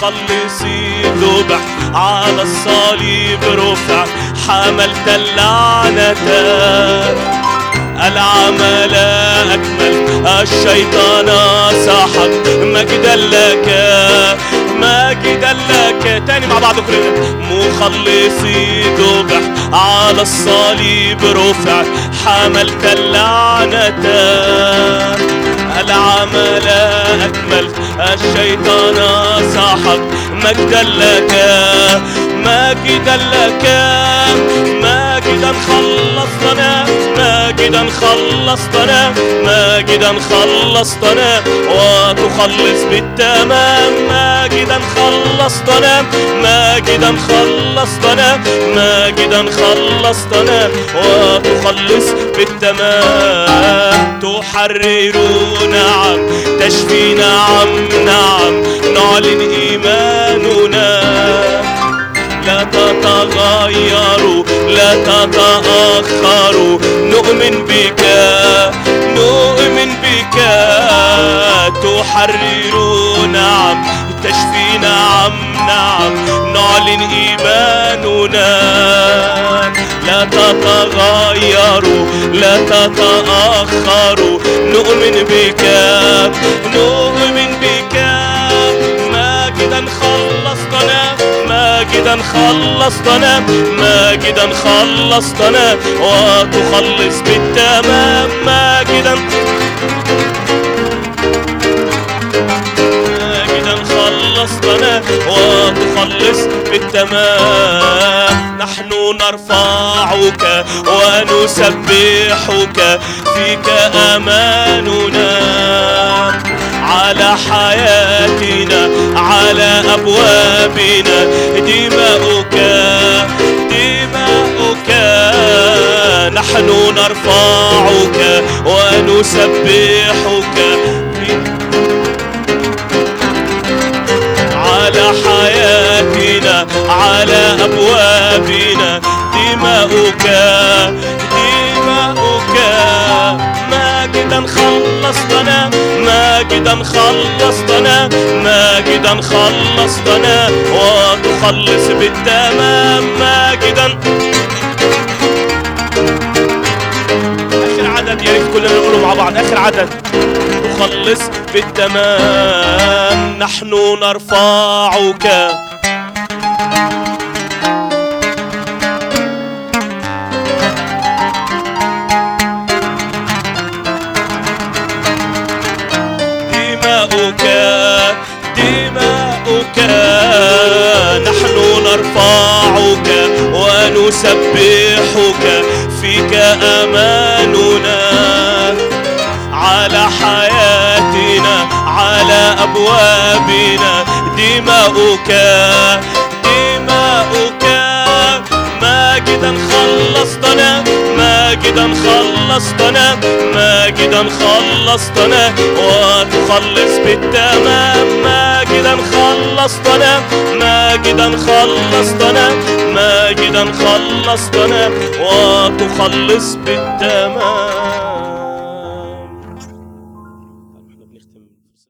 مخلصي ذبح على الصليب رفع. حملت اللعنة. العمل أكمل. الشيطان سحق مجدا لك. مجدا لك. تاني مع بعض كلنا. مخلصي ذبح على الصليب رفع. حملت اللعنة. العمل أكمل. الشيطان سحق مجدا لك. مجدا لك مجدا خلصتنا مجدا خلصتنا مجدا خلصتنا. وتخلص بالتمام مجدا خلصتنا مجدا خلصتنا مجدا خلصتنا. وتخلص بالتمام تحرر نعم تشفي نعم نعم نعلن إيماننا. لا تتغيروا لا تتأخروا نؤمن بك نؤمن بك. تحرر نعم تشفي نعم نعم. نعلن إيماننا. لا تتغيروا لا تتأخروا نؤمن بك نؤمن بك. ماجدا خلصتنا ماجدا خلصتنا وتخلص بالتمام ماجدا ماجدا خلصتنا وتخلص بالتمام. نحن نرفعك ونسبحك فيك أماننا. على حياتنا على أبوابنا. دماؤك دماؤك نحن نرفعك ونسبحك. على حياتنا على أبوابنا. دماؤك خلصتنا ماجدا خلصتنا ماجدا خلصتنا وتخلص بالتمام ماجدا آخر عدد يا ريت كلنا نقوله مع بعض آخر عدد. تخلص بالتمام نحن نرفعك. دماؤك دماؤك نحن نرفعك ونسبحك فيك أماننا على حياتنا على أبوابنا. دماؤك دماؤك ماجدا خلصتنا. ماجدا خلصتنا ماجدا خلصتنا. وتخلص بالتمام ماجدا خلصتنا. ماجدا خلصتنا ماجدا خلصتنا. وتخلص بالتمام.